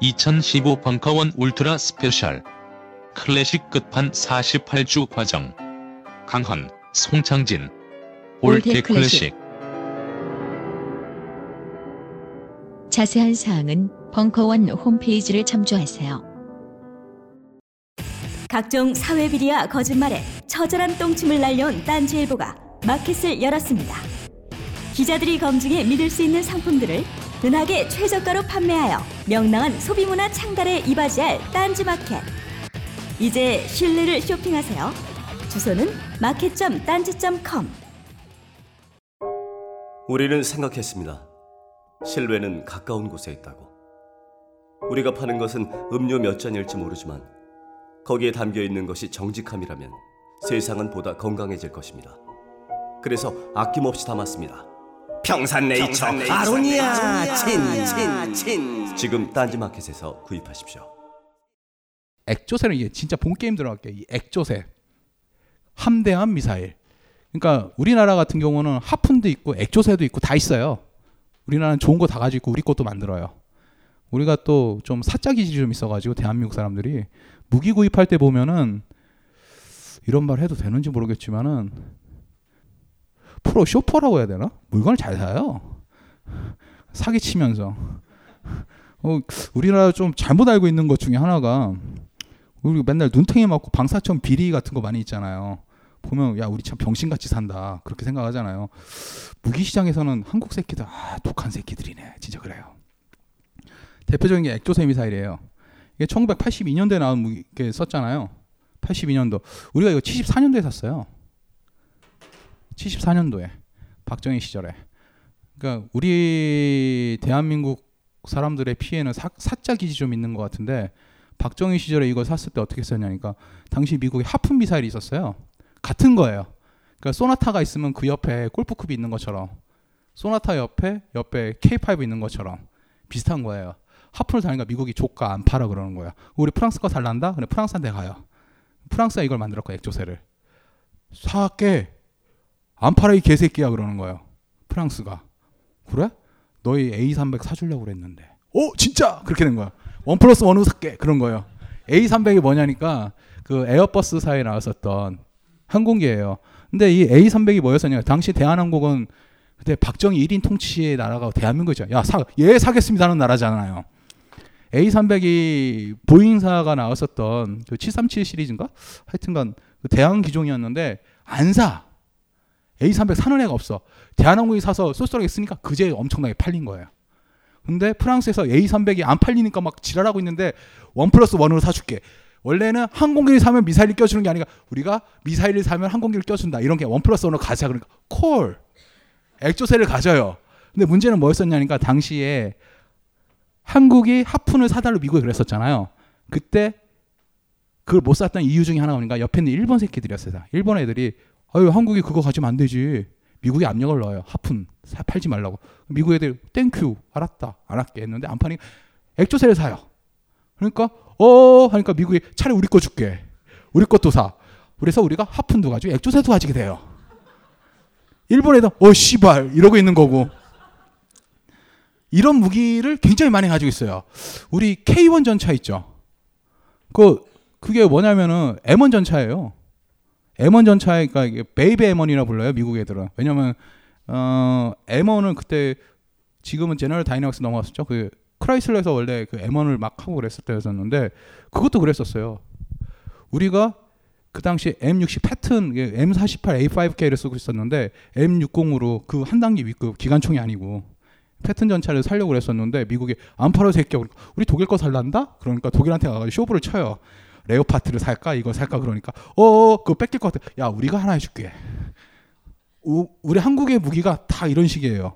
(2015) 벙커원 울트라 스페셜. 클래식 끝판 48주 과정. 강헌, 송창진. 올케 올케 클래식. 자세한 사항은 벙커원 홈페이지를 참조하세요. 각종 사회 비리와 거짓말에 처절한 똥침을 날려온 딴지일보가 마켓을 열었습니다. 기자들이 검증해 믿을 수 있는 상품들을 은하계 최저가로 판매하여 명랑한 소비문화 창달에 이바지할 딴지마켓. 이제 신뢰를 쇼핑하세요. 주소는 마켓.딴지.com 우리는 생각했습니다. 실외는 가까운 곳에 있다고. 우리가 파는 것은 음료 몇 잔일지 모르지만 거기에 담겨 있는 것이 정직함이라면 세상은 보다 건강해질 것입니다. 그래서 아낌없이 담았습니다. 평산네이처, 아로니아 친, 친, 친. 지금 딴지마켓에서 구입하십시오. 액조세는 이게 진짜 본 게임 들어갈게요. 이 액조세. 함대함 미사일. 그러니까 우리나라 같은 경우는 하푼도 있고 액조세도 있고 다 있어요. 우리나라는 좋은 거 다 가지고 우리 것도 만들어요. 우리가 또 좀 사짜 기질이 좀 있어가지고 대한민국 사람들이 무기 구입할 때 보면은 이런 말 해도 되는지 모르겠지만은 프로 쇼퍼라고 해야 되나? 물건을 잘 사요. 사기 치면서. 어, 우리나라 좀 잘못 알고 있는 것 중에 하나가 우리 맨날 눈탱이 맞고 방사청 비리 같은 거 많이 있잖아요. 보면 야 우리 참 병신같이 산다 그렇게 생각하잖아요. 무기 시장에서는 한국 새끼들 아 독한 새끼들이네 진짜 그래요. 대표적인 게 액조세 미사일이에요. 이게 1982년도에 나온 무기 게 썼잖아요. 82년도 우리가 이거 74년도에 샀어요. 74년도에 박정희 시절에. 그러니까 우리 대한민국 사람들의 피해는 사, 사짜 기지 좀 있는 것 같은데 박정희 시절에 이거 샀을 때 어떻게 썼냐니까 당시 미국에 하품 미사일이 있었어요. 같은 거예요. 그러니까 소나타가 있으면 그 옆에 골프컵이 있는 것처럼 소나타 옆에 옆에 K5 있는 것처럼 비슷한 거예요. 하푼을 사니까 미국이 좆까 안 팔아 그러는 거야. 우리 프랑스 거 살란다? 그래 프랑스한테 가요. 프랑스가 이걸 만들었고 엑조세를 사게 안 팔아 이 개새끼야 그러는 거예요. 프랑스가 그래? 너희 A300 사주려고 그랬는데. 오 진짜 그렇게 된 거야. one plus one으로 살게 그런 거예요. A300이 뭐냐니까 그 에어버스 사에 나왔었던 항공기예요. 근데 이 A300이 뭐였었냐? 당시 대한항공은 그때 박정희 1인 통치의 나라가 대한민국이죠. 야, 사, 예, 사겠습니다 하는 나라잖아요. A300이 보잉사가 나왔었던 그 737 시리즈인가? 하여튼간 그 대항 기종이었는데 안 사. A300 사는 애가 없어. 대한항공이 사서 쏠쏠하게 쓰니까 그제 엄청나게 팔린 거예요. 근데 프랑스에서 A300이 안 팔리니까 막 지랄하고 있는데 one plus one으로 사줄게. 원래는 항공기를 사면 미사일을 껴주는 게 아니라 우리가 미사일을 사면 항공기를 껴준다. 이런 게 one plus one으로 가자. 그러니까 call. 엑조세를 가져요. 근데 문제는 뭐였었냐니까 당시에 한국이 하푼을 사달라고 미국에 그랬었잖아요. 그때 그걸 못 샀던 이유 중에 하나가 뭔가 옆에 있는 일본 새끼들이었어요. 일본 애들이 아유 한국이 그거 가지면 안 되지. 미국이 압력을 넣어요. 하푼 사, 팔지 말라고. 미국 애들 thank you 알았다 안 할게 했는데 안 파니 엑조세를 사요. 그러니까 어 하니까 미국이 차라리 우리 거 줄게. 우리 것도 사. 그래서 우리가 하푼도 가지고 엑조세도 가지게 돼요. 일본 애들 어 씨발 이러고 있는 거고. 이런 무기를 굉장히 많이 가지고 있어요. 우리 K1 전차 있죠. 그 그게 뭐냐면은 M1 전차예요. M1 전차니까 이게 baby M1이라 불러요 미국 애들은. 왜냐면 어 M1은 그때 지금은 제너럴 다이나믹스 넘어갔었죠. 그 크라이슬러에서 원래 그 M1을 막 하고 그랬을 때였었는데 그것도 그랬었어요. 우리가 그 당시 M60 패튼 M48 A5K를 쓰고 있었는데 M60으로 그 한 단계 위급 기관총이 아니고 패튼 전차를 살려고 그랬었는데 미국이 안 팔아 새끼야. 우리 독일 거 살란다? 그러니까 독일한테 가서 쇼부를 쳐요. 레오파트를 살까 이거 살까 그러니까 어 그거 뺏길 것 같아. 야 우리가 하나 해줄게. 우, 우리 한국의 무기가 다 이런 식이에요.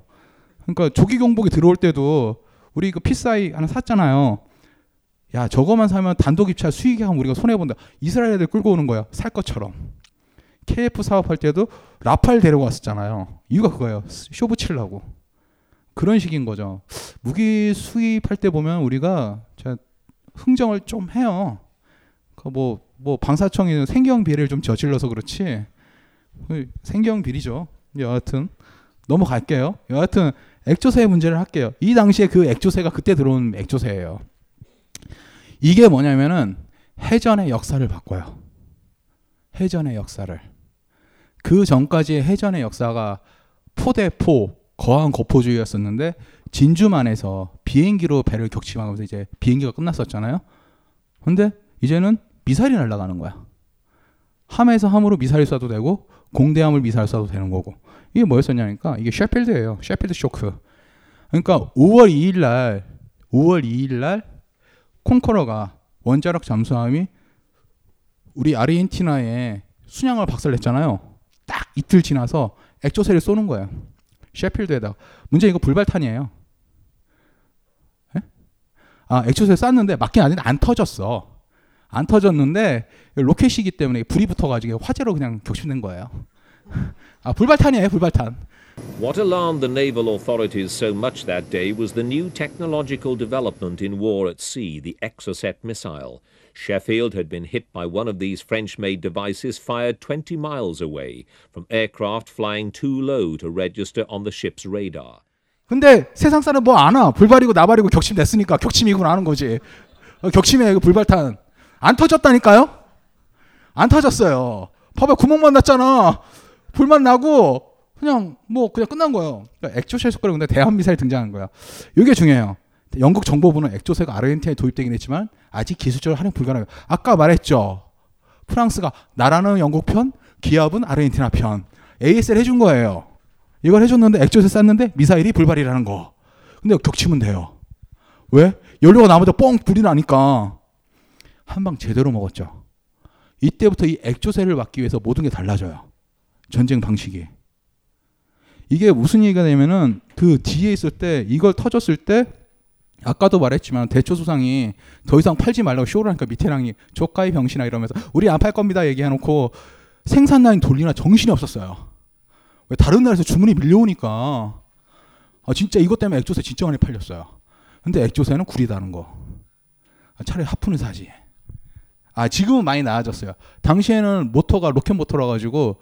그러니까 조기 경보기 들어올 때도 우리 그 피사이 하나 샀잖아요. 야 저거만 사면 단독 입찰 수익이 하면 우리가 손해 본다. 이스라엘 애들 끌고 오는 거야. 살 것처럼. KF 사업할 때도 라팔 데리고 왔었잖아요. 이유가 그거예요. 쇼부 치려고. 그런 식인 거죠. 무기 수입할 때 보면 우리가 흥정을 좀 해요. 뭐, 뭐 방사청이 생경 비리를 좀 저질러서 그렇지. 생경 비리죠. 여하튼 넘어갈게요. 여하튼 액조세 문제를 할게요. 이 당시에 그 액조세가 그때 들어온 액조세예요. 이게 뭐냐면은 해전의 역사를 바꿔요. 해전의 역사를. 그 전까지의 해전의 역사가 포대포 거한 거포주의였었는데 진주만에서 비행기로 배를 격침하면서 이제 비행기가 끝났었잖아요. 근데 이제는 미사일이 날아가는 거야. 함에서 함으로 미사일 쏴도 되고 공대함을 미사일 쏴도 되는 거고. 이게 뭐였었냐니까 이게 셰필드예요. 셰필드 쇼크. 그러니까 5월 2일 날 5월 2일 날 콩커러가 원자력 잠수함이 우리 아르헨티나에 순양을 박살냈잖아요. 딱 이틀 지나서 액조세를 쏘는 거예요. 셰필드에다가 문제 이거 불발탄이에요. 에? 아 액조세 쐈는데 맞긴 아닌데 안 터졌어. 안 터졌는데 로켓이기 때문에 불이 붙어가지고 화재로 그냥 격침된 거예요. 아 불발탄이에요 불발탄. What alarmed the naval authorities so much that day was the new technological development in war at sea, the Exocet missile. Sheffield had been hit by one of these French made devices fired 20 miles away from aircraft flying too low to register on the ship's radar. 근데 세상 사람 뭐 아나 불발이고 나발이고 격침 됐으니까 격침이구나 하는 거지. 어, 격침에 그 불발탄 안 터졌다니까요? 안 터졌어요. 봐봐 구멍만 났잖아. 불만 나고 그냥 뭐 그냥 끝난 거예요. 그러니까 액조셀 속가로 근데 대한 미사일 등장한 거야. 이게 중요해요. 영국 정보부는 액조세가 아르헨티나에 도입되긴 했지만 아직 기술적으로 활용 불가능해요. 아까 말했죠. 프랑스가 나라는 영국 편, 기업은 아르헨티나 편. ASL 해준 거예요. 이걸 해줬는데 액조세 쌌는데 미사일이 불발이라는 거. 근데 격치면 돼요. 왜? 연료가 나무다 뻥 불이 나니까 한 방 제대로 먹었죠. 이때부터 이 액조세를 막기 위해서 모든 게 달라져요. 전쟁 방식이. 이게 무슨 얘기가 되냐면은 그 뒤에 있을 때 이걸 터졌을 때 아까도 말했지만 대초 수상이 더 이상 팔지 말라고 쇼를 하니까 밑에랑이 조카이 병신아 이러면서 우리 안 팔 겁니다 얘기해놓고 생산 라인 돌리나 정신이 없었어요. 왜 다른 나라에서 주문이 밀려오니까 아 진짜 이것 때문에 엑조세 진짜 많이 팔렸어요. 근데 엑조세는 구리다는 거. 아, 차라리 하푼을 사지. 아 지금은 많이 나아졌어요. 당시에는 모터가 로켓 모터라 가지고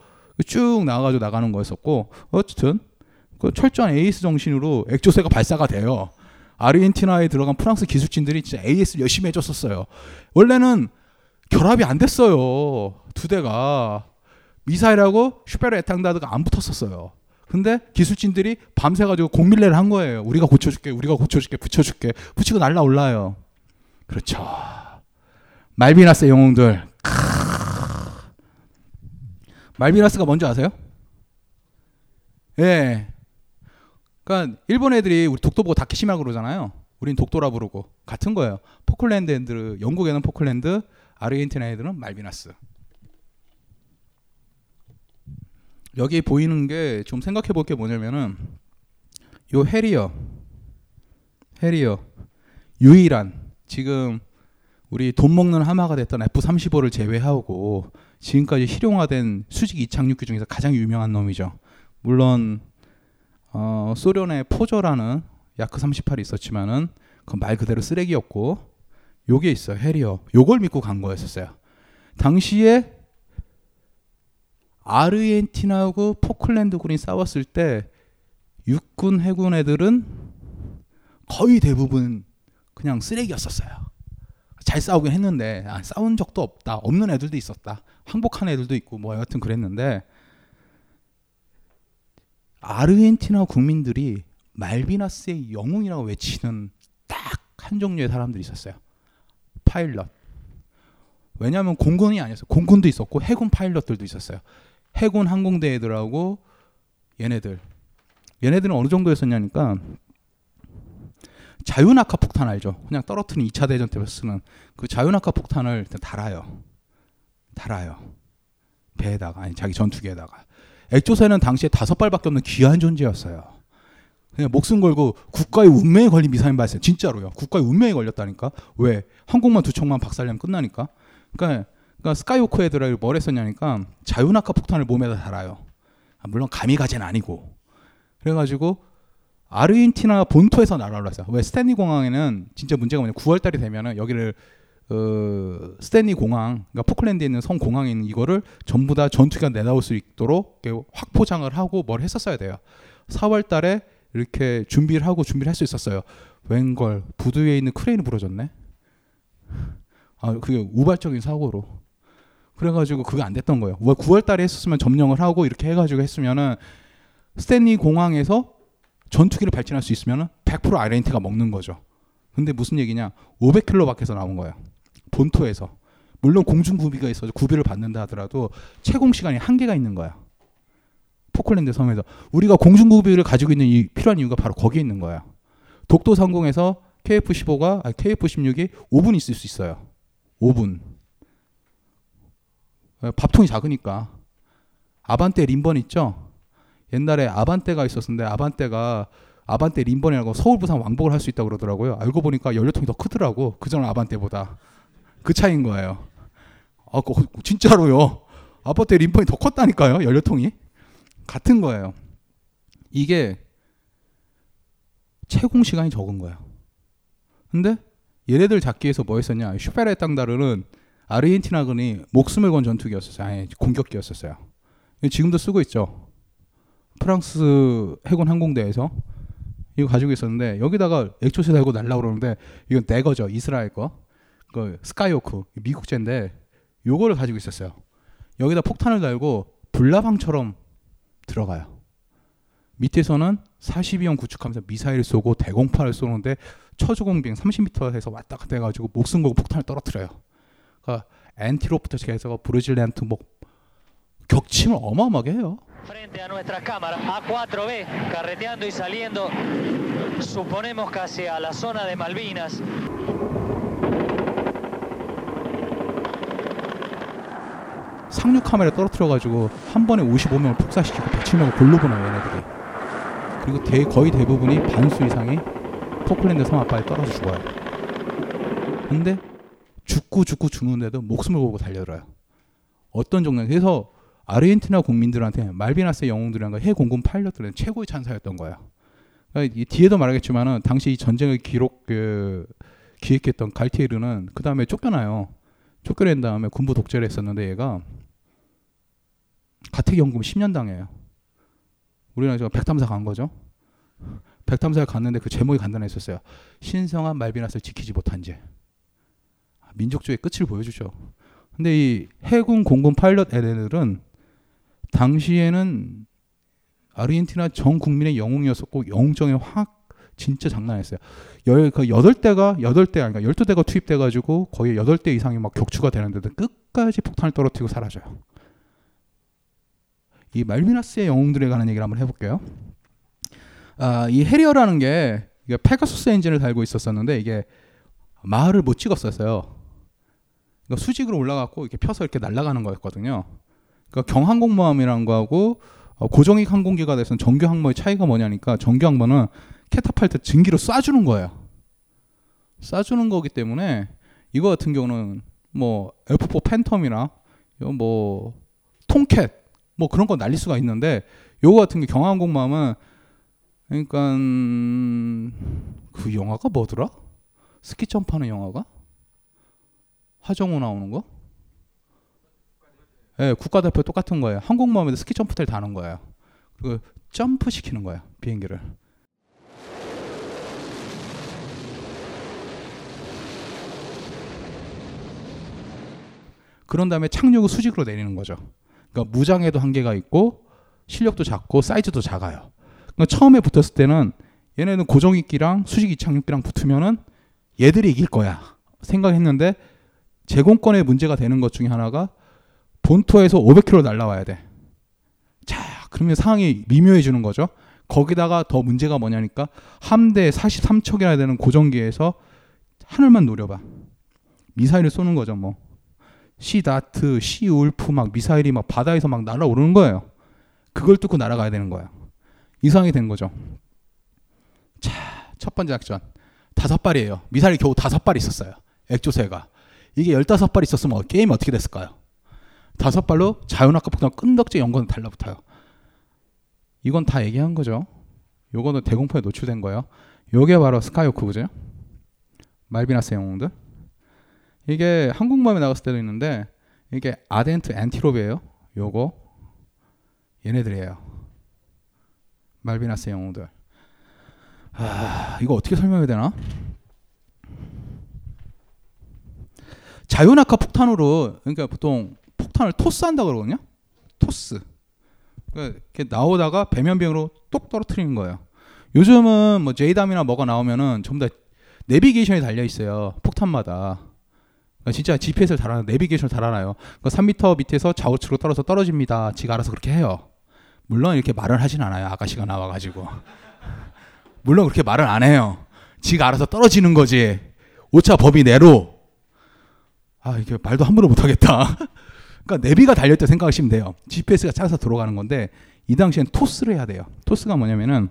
쭉 나가가지고 나가는 거였었고 어쨌든 그 철저한 에이스 정신으로 엑조세가 발사가 돼요. 아르헨티나에 들어간 프랑스 기술진들이 진짜 AS를 열심히 해줬었어요. 원래는 결합이 안 됐어요. 두 대가 미사일하고 슈페르 에탕다드가 안 붙었었어요. 근데 기술진들이 밤새 가지고 공밀레를 한 거예요. 우리가 고쳐줄게, 우리가 고쳐줄게, 붙여줄게, 붙이고 날라 올라요. 그렇죠. 말비나스 영웅들. 말비나스가 뭔지 아세요? 예. 그러니까 일본 애들이 우리 독도 보고 다케시마 그러잖아요. 우린 독도라 부르고 같은 거예요. 포클랜드 애들, 영국에는 포클랜드, 아르헨티나 애들은 말비나스. 여기 보이는 게 좀 생각해 볼 게 뭐냐면은 요 해리어 해리어 유일한 지금 우리 돈 먹는 하마가 됐던 F-35를 제외하고 지금까지 실용화된 수직 이착륙기 중에서 가장 유명한 놈이죠. 물론 어, 소련의 포저라는 야크 38이 있었지만은 그 말 그대로 쓰레기였고 요게 있어요. 해리어. 요걸 믿고 간 거였었어요. 당시에 아르헨티나하고 포클랜드군이 싸웠을 때 육군 해군 애들은 거의 대부분 그냥 쓰레기였었어요. 잘 싸우긴 했는데 아, 싸운 적도 없다. 없는 애들도 있었다. 항복한 애들도 있고 뭐 여하튼 그랬는데 아르헨티나 국민들이 말비나스의 영웅이라고 외치는 딱 한 종류의 사람들이 있었어요. 파일럿. 왜냐하면 공군이 아니었어요. 공군도 있었고 해군 파일럿들도 있었어요. 해군 항공대 애들하고 얘네들. 얘네들은 어느 정도였었냐니까 자유낙하 폭탄 알죠? 그냥 떨어뜨린 2차 대전 때 쓰는 그 자유낙하 폭탄을 달아요. 달아요. 배에다가 아니 자기 전투기에다가. 엑조세는 당시에 다섯 발밖에 없는 귀한 존재였어요. 그냥 목숨 걸고 국가의 운명에 걸린 미사일 발사 진짜로요. 국가의 운명에 걸렸다니까. 왜? 항모만 두 척만 박살내면 끝나니까. 그러니까, 그러니까 스카이호크 애들을 뭘 했었냐니까 자유낙하 폭탄을 몸에다 달아요. 아, 물론 가미가제는 아니고. 그래가지고 아르헨티나 본토에서 날아올랐어요. 왜 스탠리 공항에는 진짜 문제가 뭐냐? 9월 달이 되면은 여기를 어, 스탠리 공항, 그러니까 포클랜드에 있는 성 공항에 있는 이거를 전부 다 전투기가 날아올 수 있도록 확 포장을 하고 뭘 했었어야 돼요. 4월 달에 이렇게 준비를 하고 준비를 할 수 있었어요. 웬걸 부두 위에 있는 크레인이 부러졌네. 아 그게 우발적인 사고로. 그래가지고 그게 안 됐던 거예요. 9월 달에 했었으면 점령을 하고 이렇게 해가지고 했으면은 스탠리 공항에서 전투기를 발진할 수 있으면은 100% 아르헨티나가 먹는 거죠. 근데 무슨 얘기냐? 500km 밖에서 나온 거예요. 본토에서. 물론 공중 구비가 있어서 구비를 받는다 하더라도 채공 시간이 한계가 있는 거야. 포클랜드 섬에서 우리가 공중 구비를 가지고 있는 이 필요한 이유가 바로 거기에 있는 거야. 독도 상공에서 KF-15가 아니 KF-16이 5분 있을 수 있어요. 5분. 밥통이 작으니까. 아반떼 림번 있죠? 옛날에 아반떼가 있었는데 아반떼가 아반떼 림번이라고 서울 부산 왕복을 할 수 있다고 그러더라고요. 알고 보니까 연료통이 더 크더라고. 그전 아반떼보다. 그 차이인 거예요. 아, 그, 진짜로요. 아반떼 림번이 더 컸다니까요. 연료통이. 같은 거예요. 이게 채공 시간이 적은 거야. 근데 얘네들 잡기 위해서 뭐 했었냐? 슈페레 땅다르는 아르헨티나군이 목숨을 건 전투기였었어요. 아니 공격기였었어요. 지금도 쓰고 있죠. 프랑스 해군 항공대에서 이거 가지고 있었는데 여기다가 액조스 달고 날라 그러는데 이건 내 거죠. 이스라엘 거. 그 스카이호크 미국제인데 요거를 가지고 있었어요. 여기다 폭탄을 달고 불나방처럼 들어가요. 밑에서는 42형 구축하면서 미사일 쏘고 대공파를 쏘는데 처주공빙 30m에서 왔다 갔다 해가지고 목숨 걸고 폭탄을 떨어뜨려요. 그러니까 엔티로부터 시작해서 브루질렌트 뭐 격침을 어마어마하게 해요. Frente a nuestra cámara, A4B, carreteando y saliendo, suponemos casi a la zona de Malvinas. 상륙 카메라 떨어뜨려가지고 한 번에 55명을 폭사시키고 107명을 골로 보내요 얘네들이. 그리고 대, 거의 대부분이 반수 이상이 포클랜드 섬 앞바에 떨어져 죽어요. 근데 죽고 죽고 죽는데도 목숨을 걸고 달려들어요. 어떤 정도 그래서 아르헨티나 국민들한테 말비나스 영웅들이란 해 공군 파일럿들은 최고의 찬사였던 거예요. 그러니까 이 뒤에도 말하겠지만은 당시 이 전쟁을 기록 그 기획했던 갈티에르는 그 다음에 쫓겨나요. 쫓겨낸 다음에 군부 독재를 했었는데 얘가 가택연금 10년 당해요. 우리나라 저 백탐사 간 거죠. 백탐사에 갔는데 그 제목이 간단했었어요. 신성한 말비나스를 지키지 못한 죄. 민족주의 끝을 보여주죠. 근데 이 해군 공군 파일럿 애들은 당시에는 아르헨티나 전 국민의 영웅이었었고 영웅정에 확 진짜 장난 했어요. 열, 그 여덟 대가 여덟 대 아니까 열두 대가 투입돼 가지고 거의 여덟 대 이상이 막 격추가 되는데도 끝까지 폭탄을 떨어뜨리고 사라져요. 이 말비나스의 영웅들에 관한 얘기를 한번 해볼게요. 아, 이 해리어라는 게 이게 페가수스 엔진을 달고 있었었는데 이게 마하를 못 찍었었어요. 그러니까 수직으로 올라갔고 이렇게 펴서 이렇게 날아가는 거였거든요. 그러니까 경항공모함이라는 거하고 어, 고정익 항공기가 돼서 정규 항모의 차이가 뭐냐니까 정규 항모는 캐터펄트 증기로 쏴주는 거예요. 쏴주는 거기 때문에 이거 같은 경우는 뭐 F4 팬텀이나 뭐 통캣 뭐 그런 거 날릴 수가 있는데 요거 같은 게 경항공모함은 그러니까 그 영화가 뭐더라? 스키 점프하는 영화가 하정우 나오는 거? 예, 네, 국가대표 똑같은 거예요. 항공모함에도 스키 점프대를 다는 거예요. 그 점프 시키는 거예요, 비행기를. 그런 다음에 착륙을 수직으로 내리는 거죠. 그러니까 무장에도 한계가 있고 실력도 작고 사이즈도 작아요. 그러니까 처음에 붙었을 때는 얘네는 고정익기랑 수직 이착륙기랑 붙으면은 얘들이 이길 거야 생각했는데 제공권에 문제가 되는 것 중에 하나가 본토에서 500km 날라와야 돼. 자, 그러면 상황이 미묘해지는 거죠. 거기다가 더 문제가 뭐냐니까 함대 43척이나 되는 고정기에서 하늘만 노려봐. 미사일을 쏘는 거죠, 뭐. 시다트, 시울프 막 미사일이 막 바다에서 막 날아오르는 거예요. 그걸 뚫고 날아가야 되는 거예요. 이상이 된 거죠. 자, 첫 번째 작전. 다섯 발이에요. 미사일이 겨우 다섯 발 있었어요. 액조세가. 이게 열다섯 발 있었으면 게임이 어떻게 됐을까요? 다섯 발로 자연학과 폭탄 끈덕지 연건을 달라붙어요. 이건 다 얘기한 거죠. 요거는 대공포에 노출된 거예요. 요게 바로 스카이호크 그죠? 말비나스 영웅들. 이게 한국맘에 나갔을 때도 있는데 이게 아덴트 엔티로베예요. 요거 얘네들이에요. 말비나스 영웅들. 아, 이거 어떻게 설명해야 되나? 자연학화 폭탄으로 그러니까 보통 폭탄을 토스한다 그러거든요. 토스. 그러니까 이렇게 나오다가 배면병으로 똑 떨어뜨리는 거예요. 요즘은 뭐 제이담이나 뭐가 나오면은 전부 다 내비게이션이 달려 있어요. 폭탄마다. 그러니까 진짜 GPS를 달아놔, 내비게이션을 달아놔요. 그러니까 3m 밑에서 좌우측으로 떨어져 떨어집니다. 지가 알아서 그렇게 해요. 물론 이렇게 말을 하진 않아요. 아가씨가 나와가지고. 물론 그렇게 말을 안 해요. 지가 알아서 떨어지는 거지. 오차 범위 내로. 아, 이게 말도 함부로 못하겠다. 그러니까 내비가 달렸다 생각하시면 돼요. GPS가 짜서 들어가는 건데 이 당시엔 토스를 해야 돼요. 토스가 뭐냐면은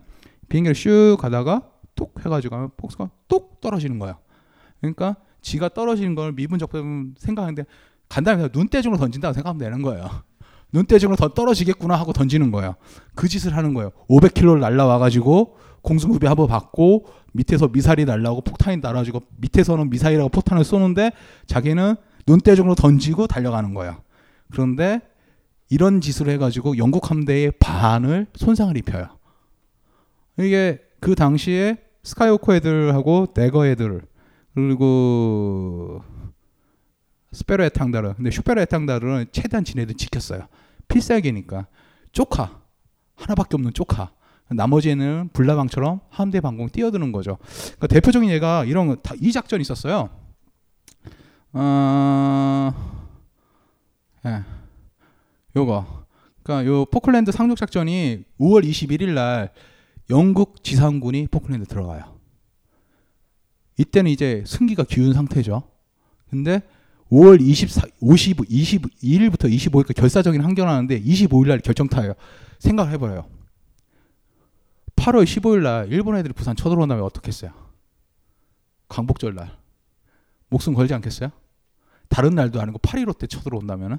비행기를 슉 가다가 톡 해가지고 하면 폭스가 똑 떨어지는 거야. 그러니까 지가 떨어지는 걸 미분적분 생각하는데 간단히 눈대중으로 던진다고 생각하면 되는 거예요. 눈대중으로 더 떨어지겠구나 하고 던지는 거예요. 그 짓을 하는 거예요. 500km를 날라와가지고 공중급이 한번 받고 밑에서 미사일이 날라오고 폭탄이 날아지고 밑에서는 미사일하고 폭탄을 쏘는데 자기는 눈대중으로 던지고 달려가는 거예요. 그런데 이런 짓을 해가지고 영국 함대의 반을 손상을 입혀요. 이게 그 당시에 스카이워커 애들하고 네거 애들 그리고 스페로 에탕다르 근데 슈페로 에탕다르는 최대한 지네들 지켰어요. 필살기니까 쪼카 하나밖에 없는 쪼카 나머지는 불나방처럼 함대 방공 뛰어드는 거죠. 그러니까 대표적인 예가 이런 이 작전이 있었어요. 어, 예, 요거. 그러니까 요 포클랜드 상륙 작전이 5월 21일 날 영국 지상군이 포클랜드 들어가요. 이때는 이제 승기가 기운 상태죠. 근데 5월 24, 50, 22일부터 25일까지 결사적인 항전하는데 25일 날 결정타예요. 생각을 해봐요. 8월 15일 날 일본 애들이 부산 쳐들어온다면 어떻겠어요? 광복절 날. 목숨 걸지 않겠어요? 다른 날도 아니고 8.15 때 쳐들어온다면은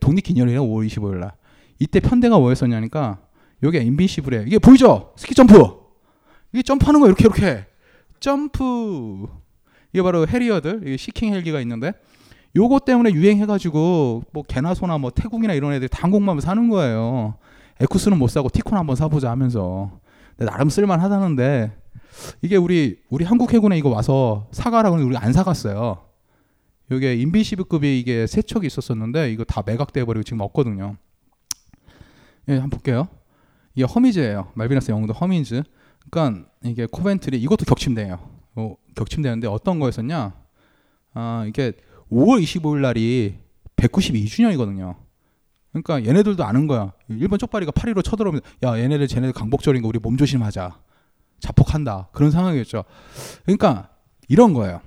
독립기념일이에요 5월 25일 날. 이때 편대가 뭐였었냐니까 여기 인비시블에 이게 보이죠? 스키 점프. 이게 점프하는 거 이렇게 이렇게 점프. 이게 바로 해리어들, 이게 시킹 헬기가 있는데 요거 때문에 유행해가지고 뭐 개나 소나 뭐 태국이나 이런 애들 당국만 사는 거예요. 에쿠스는 못 사고 티코 한번 사보자 하면서 나름 쓸만하다는데 이게 우리 우리 한국 해군에 이거 와서 사가라고 하는데 우리 안 사갔어요. 이게 인빈시블급이 이게 세 척이 있었었는데 이거 다 매각돼 버리고 지금 없거든요. 예, 한번 볼게요. 이게 허미즈예요. 말비나스 영웅도 허미즈. 그러니까 이게 코벤트리 이것도 격침돼요. 어, 격침되는데 어떤 거였었냐? 아 이게 5월 25일 날이 192주년이거든요. 그러니까 얘네들도 아는 거야. 일본 쪽발이가 파리로 쳐들어오면 야 얘네들 쟤네들 강복절인 거 우리 몸 조심하자. 자폭한다. 그런 상황이었죠. 그러니까 이런 거예요.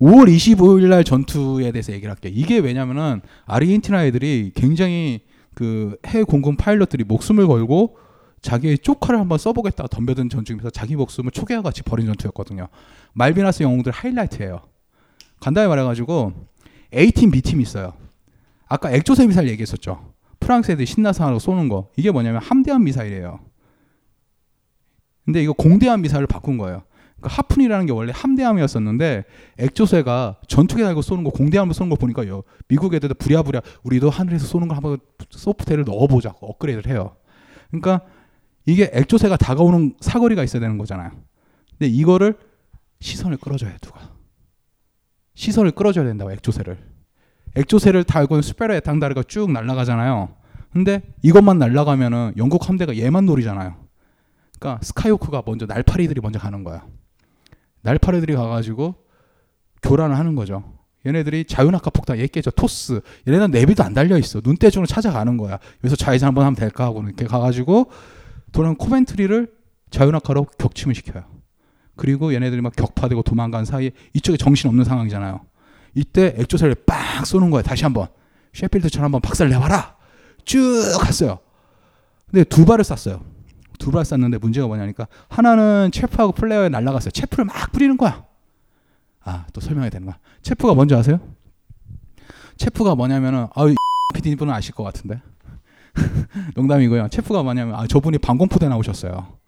5월 25일 날 전투에 대해서 얘기를 할게요. 이게 왜냐면은 아르헨티나 애들이 굉장히 그 해외 공군 파일럿들이 목숨을 걸고 자기의 쪼카를 한번 써보겠다 덤벼든 전투에서 자기 목숨을 초계와 같이 버린 전투였거든요. 말비나스 영웅들 하이라이트예요. 간단히 말해가지고 A팀, B팀 있어요. 아까 액조세 미사일 얘기했었죠. 프랑스 애들이 신나서 하고 쏘는 거. 이게 뭐냐면 함대함 미사일이에요. 근데 이거 공대함 미사일을 바꾼 거예요. 그러니까 하푼이라는 게 원래 함대함이었었는데 액조세가 전투기 달고 쏘는 거 공대함으로 쏘는 거 보니까 요. 미국 애들도 부랴부랴 우리도 하늘에서 쏘는 걸 한번 소프트웨어를 넣어보자고 업그레이드를 해요. 그러니까 이게 액조세가 다가오는 사거리가 있어야 되는 거잖아요. 근데 이거를 시선을 끌어줘야 누가. 시선을 끌어줘야 된다고 액조세를. 액조세를 달고 스페러 에탕다르가 쭉 날아가잖아요. 근데 이것만 날아가면은 영국 함대가 얘만 노리잖아요. 그러니까 스카이호크가 먼저 날파리들이 먼저 가는 거야. 날파리들이 가가지고 교란을 하는 거죠. 얘네들이 자유낙하 폭탄, 얘 깨져 토스. 얘네는 내비도 안 달려 있어. 눈대중으로 찾아가는 거야. 여기서 좌회전 한번 하면 될까 하고 이렇게 가가지고 도는 코벤트리를 자유낙하로 격침을 시켜요. 그리고 얘네들이 막 격파되고 도망간 사이에 이쪽에 정신 없는 상황이잖아요. 이때 엑조세를 빡 쏘는 거예요. 다시 한번 셰필드처럼 한번 박살 내봐라. 쭉 갔어요. 근데 두 발을 쐈어요. 두 발 쐈는데 문제가 뭐냐니까 하나는 chaff하고 flare에 날라갔어요. chaff를 막 뿌리는 거야. 아, 또 설명해야 되는 거야. chaff가 뭔지 아세요? chaff가 뭐냐면은 아유 PD분은 아실 것 같은데. 농담이고요. chaff가 뭐냐면 아 저분이 방공포대 나오셨어요.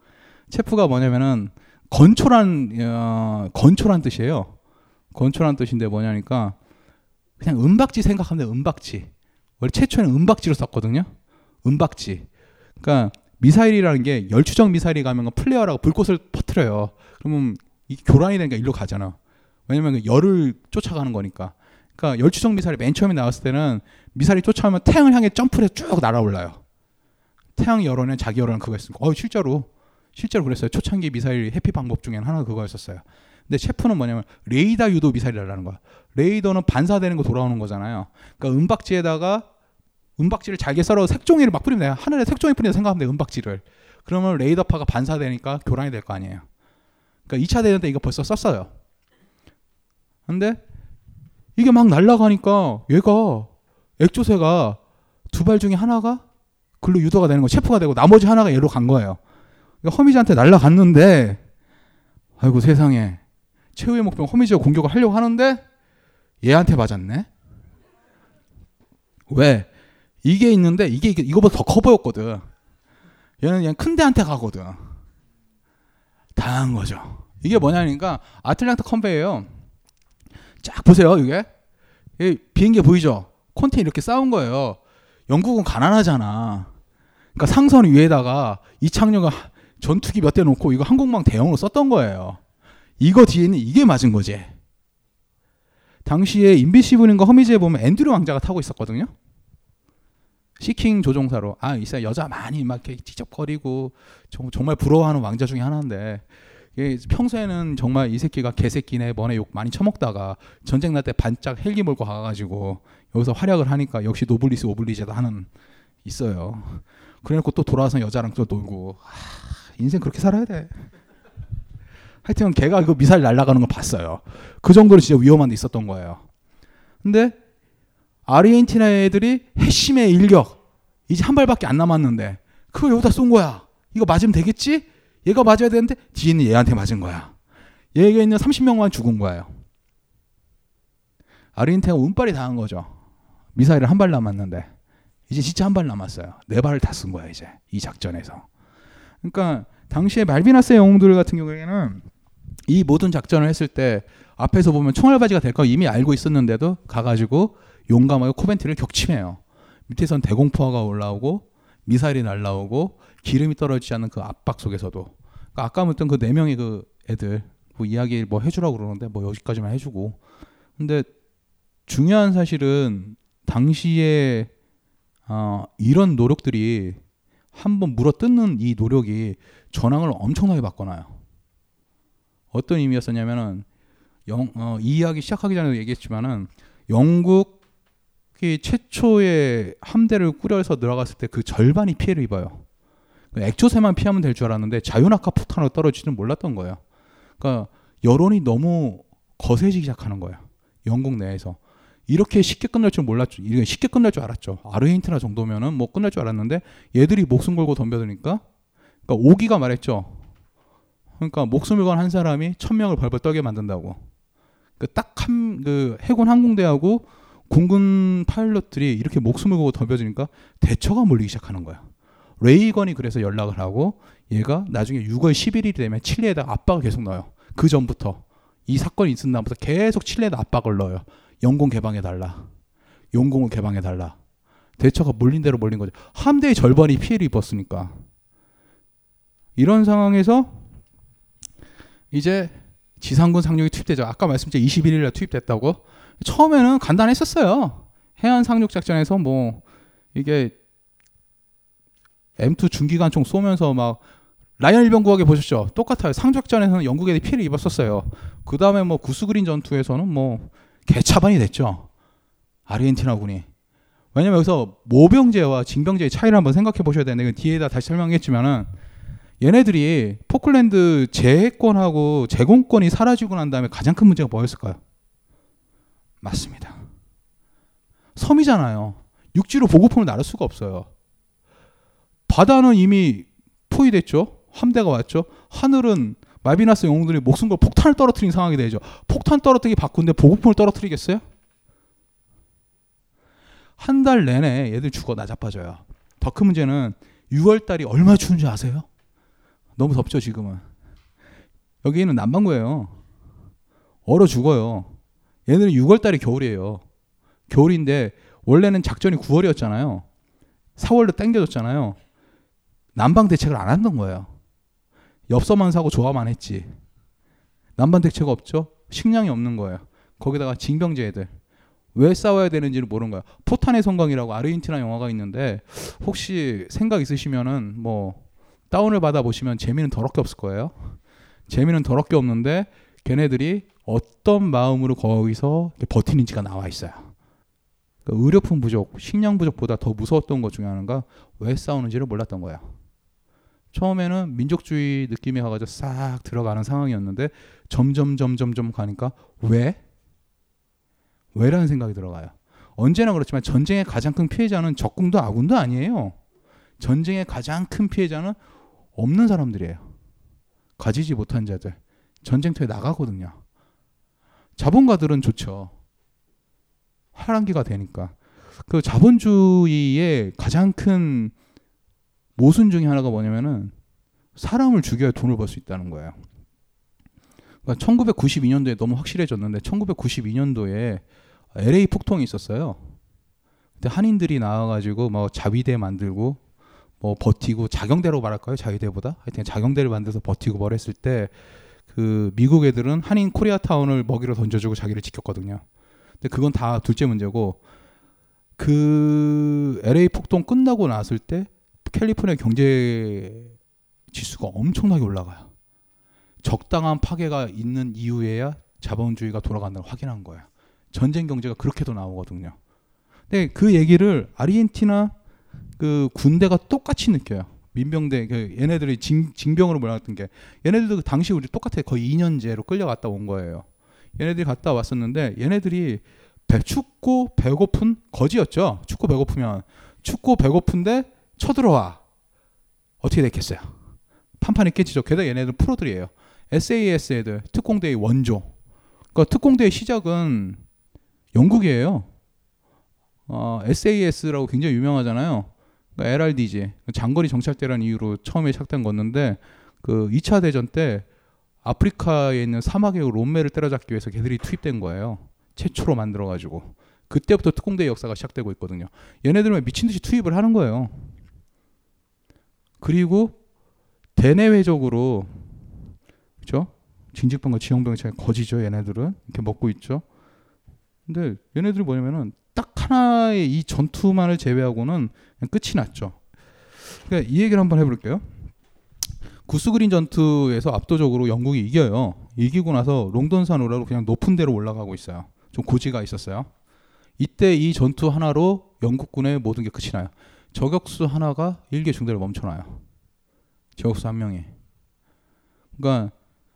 chaff가 뭐냐면은 건초란 어, 건초란 뜻이에요. 건초란 뜻인데 뭐냐니까 그냥 은박지 생각하면 돼. 은박지. 원래 최초에는 은박지로 썼거든요. 은박지. 그러니까 미사일이라는 게 열추적 미사일이 가면 flare라고 불꽃을 퍼트려요. 그러면 이 교란이 되니까 일로 가잖아. 왜냐면 그 열을 쫓아가는 거니까. 그러니까 열추적 미사일이 맨 처음에 나왔을 때는 미사일이 쫓아오면 태양을 향해 점프를 해서 쭉 날아올라요. 태양 여론에 자기 여론은 그거 했습니다. 어, 실제로 실제로 그랬어요. 초창기 미사일 해피 방법 중에는 하나가 그거였었어요. 근데 셰프는 뭐냐면 레이더 유도 미사일이라는 거야. 레이더는 반사되는 거 돌아오는 거잖아요. 그러니까 은박지에다가 은박지를 잘게 썰어 색종이를 막 뿌리면 돼요. 하늘에 색종이 뿌린다 생각하면 돼요. 은박지를. 그러면 레이더파가 반사되니까 교란이 될 거 아니에요. 그러니까 2차 대전 때 이거 벌써 썼어요. 근데 이게 막 날아가니까 얘가 액조세가 두 발 중에 하나가 글로 유도가 되는 거 체프가 되고 나머지 하나가 얘로 간 거예요. 그러니까 허미즈한테 날아갔는데 아이고 세상에 최후의 목표 허미즈가 공격을 하려고 하는데 얘한테 맞았네. 왜? 이게 있는데 이게 이거보다 더 커 보였거든. 얘는 그냥 큰 데한테 가거든. 다한 거죠. 이게 뭐냐니까 아틀란타 컨베이에요. 쫙 보세요, 이게. 이 비행기 보이죠? 콘테 이렇게 쌓은 거예요. 영국은 가난하잖아. 그러니까 상선 위에다가 하- 전투기 몇 대 놓고 이거 항공망 대형으로 썼던 거예요. 이거 뒤에는 이게 맞은 거지. 당시에 인비시블인가 허미즈에 보면 앤드류 왕자가 타고 있었거든요. 시킹 조종사로 아 이 사람 여자 많이 막 이렇게 찝적거리고 정- 정말 부러워하는 왕자 중에 하나인데 평소에는 정말 이 새끼가 개새끼네 뭐네 욕 많이 처먹다가 전쟁 날 때 반짝 헬기 몰고 가가지고 여기서 활약을 하니까 역시 노블리스 오블리제도 하는 있어요. 그래놓고 또 돌아와서 여자랑 또 놀고 하, 인생 그렇게 살아야 돼. 하여튼 걔가 그 미사일 날아가는 거 봤어요. 그 정도로 진짜 위험한 데 있었던 거예요. 근데 아르헨티나 애들이 핵심의 일격 이제 한 발밖에 안 남았는데 그걸 여기다 쏜 거야. 이거 맞으면 되겠지? 얘가 맞아야 되는데 뒤에는 얘한테 맞은 거야. 얘가 있는 30명만 죽은 거예요. 아르헨티나가 운빨이 당한 거죠. 미사일을 한 발 남았는데 이제 진짜 한 발 남았어요. 네 발을 다 쓴 거야 이제 이 작전에서. 그러니까 당시에 말비나스의 영웅들 같은 경우에는 이 모든 작전을 했을 때 앞에서 보면 총알바지가 될 거 이미 알고 있었는데도 가가지고 용감하게 코벤트를 격침해요. 밑에선 대공포화가 올라오고 미사일이 날라오고 기름이 떨어지지 않는 그 압박 속에서도 그러니까 아까 말했던 그 네 명의 그 애들 뭐 이야기 뭐 해주라고 그러는데 뭐 여기까지만 해주고 근데 중요한 사실은 당시에 어, 이런 노력들이 한번 물어뜯는 이 노력이 전황을 엄청나게 바꿔놔요. 어떤 의미였었냐면은 영, 어, 이 이야기 시작하기 전에도 얘기했지만은 영국 이 최초의 함대를 꾸려서 들어갔을 때 그 절반이 피해를 입어요. 그 액조세만 피하면 될 줄 알았는데 자유낙하 폭탄으로 떨어지는 몰랐던 거예요. 그러니까 여론이 너무 거세지기 시작하는 거예요. 영국 내에서 이렇게 쉽게 끝날 줄 몰랐죠. 이게 쉽게 끝날 줄 알았죠. 아르헨티나 정도면은 뭐 끝날 줄 알았는데 얘들이 목숨 걸고 덤벼드니까 그러니까 오기가 말했죠. 그러니까 목숨을 건 한 사람이 천 명을 벌벌 떨게 만든다고. 그 딱 한 그 해군 항공대하고 공군 파일럿들이 이렇게 목숨을 걸고 덤벼드니까 대처가 몰리기 시작하는 거야. 레이건이 그래서 연락을 하고 얘가 나중에 6월 11일이 되면 칠레에다 압박을 계속 넣어요. 그 전부터 이 사건이 있은 날부터 계속 칠레에다 압박을 넣어요. 영공 개방해 달라. 용공을 개방해 달라. 대처가 몰린 대로 몰린 거죠. 함대의 절반이 피해를 입었으니까. 이런 상황에서 이제 지상군 상륙이 투입되죠. 아까 말씀드린 21일 날 투입됐다고. 처음에는 간단했었어요. 해안 상륙 작전에서 뭐 이게 M2 중기관총 쏘면서 막 라이언 일병 구하게 보셨죠? 똑같아요. 상작전에서는 영국 애들이 피해를 입었었어요. 그 다음에 뭐 구스그린 전투에서는 뭐 개차반이 됐죠. 아르헨티나군이. 왜냐면 여기서 모병제와 징병제의 차이를 한번 생각해 보셔야 되는데 이건 뒤에다 다시 설명했지만은 얘네들이 포클랜드 재해권하고 제공권이 사라지고 난 다음에 가장 큰 문제가 뭐였을까요? 맞습니다. 섬이잖아요. 육지로 보급품을 나를 수가 없어요. 바다는 이미 포위됐죠. 함대가 왔죠. 하늘은 말비나스 영웅들이 목숨 걸 폭탄을 떨어뜨린 상황이 되죠. 폭탄 떨어뜨리기 바꾼데 보급품을 떨어뜨리겠어요? 한 달 내내 얘들 죽어 나자빠져요. 더 큰 문제는 6월 달이 얼마 추운지 아세요? 너무 덥죠 지금은. 여기는 남반구예요. 얼어 죽어요. 얘들은 6월 달이 겨울이에요. 겨울인데 원래는 작전이 9월이었잖아요. 4월로 땡겨졌잖아요. 난방 대책을 안 한던 거예요. 엽서만 사고 조화만 했지. 난방 대책 없죠? 식량이 없는 거예요. 거기다가 징병제 애들. 왜 싸워야 되는지를 모르는 거야. 포탄의 성광이라고 아르헨티나 영화가 있는데 혹시 생각 있으시면은 뭐 다운을 받아 보시면 재미는 더럽게 없을 거예요. 재미는 더럽게 없는데 걔네들이 어떤 마음으로 거기서 버티는지가 나와 있어요. 그러니까 의료품 부족, 식량 부족보다 더 무서웠던 것 중에 하나가 왜 싸우는지를 몰랐던 거야. 처음에는 민족주의 느낌이 가가지고 싹 들어가는 상황이었는데 점점 점점점 가니까 왜? 왜라는 생각이 들어가요. 언제나 그렇지만 전쟁의 가장 큰 피해자는 적군도 아군도 아니에요. 전쟁의 가장 큰 피해자는 없는 사람들이에요. 가지지 못한 자들. 전쟁터에 나가거든요. 자본가들은 좋죠. 하란기가 되니까. 그 자본주의의 가장 큰 모순 중에 하나가 뭐냐면은 사람을 죽여야 돈을 벌 수 있다는 거예요. 그러니까 1992년도에 너무 확실해졌는데 1992년도에 LA 폭동이 있었어요. 근데 한인들이 나와가지고 뭐 자위대 만들고 뭐 버티고 자경대로 말할까요? 자위대보다 하여튼 자경대를 만들어서 버티고 뭘 했을 때 그 미국 애들은 한인 코리아타운을 먹이로 던져주고 자기를 지켰거든요. 근데 그건 다 둘째 문제고 그 LA 폭동 끝나고 났을 때 캘리포니아 경제 지수가 엄청나게 올라가요. 적당한 파괴가 있는 이후에야 자본주의가 돌아간다는 걸 확인한 거예요. 전쟁 경제가 그렇게도 나오거든요. 근데 그 얘기를 아르헨티나 그 군대가 똑같이 느껴요. 민병대 그 얘네들이 징, 징병으로 몰아갔던 게 얘네들도 그 당시 우리 똑같아 거의 2년제로 끌려갔다 온 거예요. 얘네들이 갔다 왔었는데 얘네들이 배, 춥고 배고픈 거지였죠. 춥고 배고프면 춥고 배고픈데 쳐들어와 어떻게 됐겠어요? 판판이 깨지죠. 게다가 얘네들 프로들이에요. SAS 애들 특공대의 원조. 그러니까 특공대의 시작은 영국이에요. 어, SAS라고 굉장히 유명하잖아요. 그러니까 LRDG 장거리 정찰대라는 이유로 처음에 시작된 거였는데 그 2차 대전 때 아프리카에 있는 사막의 롬메를 때려잡기 위해서 걔들이 투입된 거예요. 최초로 만들어 가지고 그때부터 특공대 역사가 시작되고 있거든요. 얘네들은 미친 듯이 투입을 하는 거예요. 그리고 대내외적으로 그죠? 진직병과 지형병 차이 거지죠. 얘네들은 이렇게 먹고 있죠. 근데 얘네들이 뭐냐면은 딱 하나의 이 전투만을 제외하고는 끝이 났죠. 그러니까 이 얘기를 한번 해볼게요. 구스그린 전투에서 압도적으로 영국이 이겨요. 이기고 나서 롱던산 우라로 그냥 높은 데로 올라가고 있어요. 좀 고지가 있었어요. 이때 이 전투 하나로 영국군의 모든 게 끝이 나요. 저격수 하나가 일개 중대를 멈춰놔요. 저격수 한 명이. 그러니까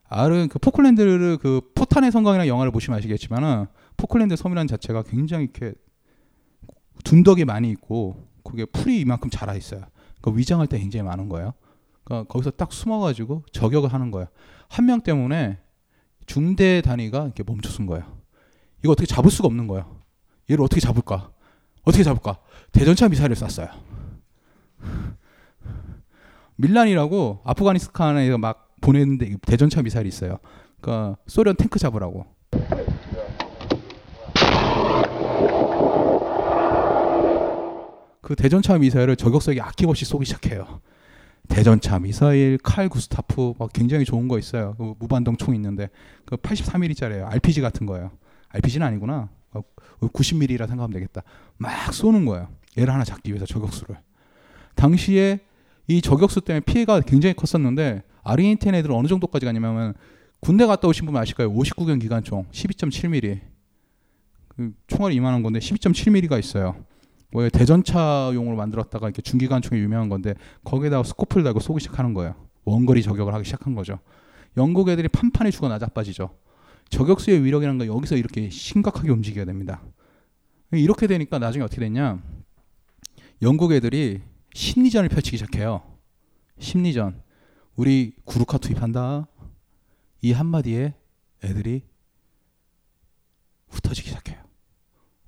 아르 그 포클랜드를 그 포탄의 성광이라는 영화를 보시면 아시겠지만은 포클랜드 섬이라는 자체가 굉장히 이렇게 둔덕이 많이 있고 그게 풀이 이만큼 자라 있어요. 그 위장할 때 굉장히 많은 거예요. 그러니까 거기서 딱 숨어가지고 저격을 하는 거예요. 한 명 때문에 중대 단위가 이렇게 멈춰선 거예요. 이거 어떻게 잡을 수가 없는 거예요. 얘를 어떻게 잡을까? 어떻게 잡을까? 대전차 미사일을 쐈어요. 밀란이라고 아프가니스탄에 막 보냈는데 대전차 미사일이 있어요. 그러니까 소련 탱크 잡으라고. 그 대전차 미사일을 저격석에 아낌없이 쏘기 시작해요. 대전차 미사일, 칼 구스타프 막 굉장히 좋은 거 있어요. 그 무반동 총 있는데 그 83mm짜리예요. RPG 같은 거예요. RPG는 아니구나. 90mm라 어, 생각하면 되겠다. 막 쏘는 거예요. 얘를 하나 잡기 위해서 저격수를. 당시에 이 저격수 때문에 피해가 굉장히 컸었는데 아르헨티나 애들은 어느 정도까지 가냐면 군대 갔다 오신 분 아실까요? 59경 기관총 12.7mm. 그 총알이 이만한 건데 12.7mm가 있어요. 뭐 대전차용으로 만들었다가 이렇게 중기관총이 유명한 건데 거기에다가 스코프를 달고 쏘기 시작하는 거예요. 원거리 저격을 하기 시작한 거죠. 영국 애들이 판판에 죽어 나자빠지죠. 저격수의 위력이라는 건 여기서 이렇게 심각하게 움직여야 됩니다. 이렇게 되니까 나중에 어떻게 됐냐? 영국 애들이 심리전을 펼치기 시작해요. 심리전. 우리 구루카 투입한다. 이 한마디에 애들이 흩어지기 시작해요.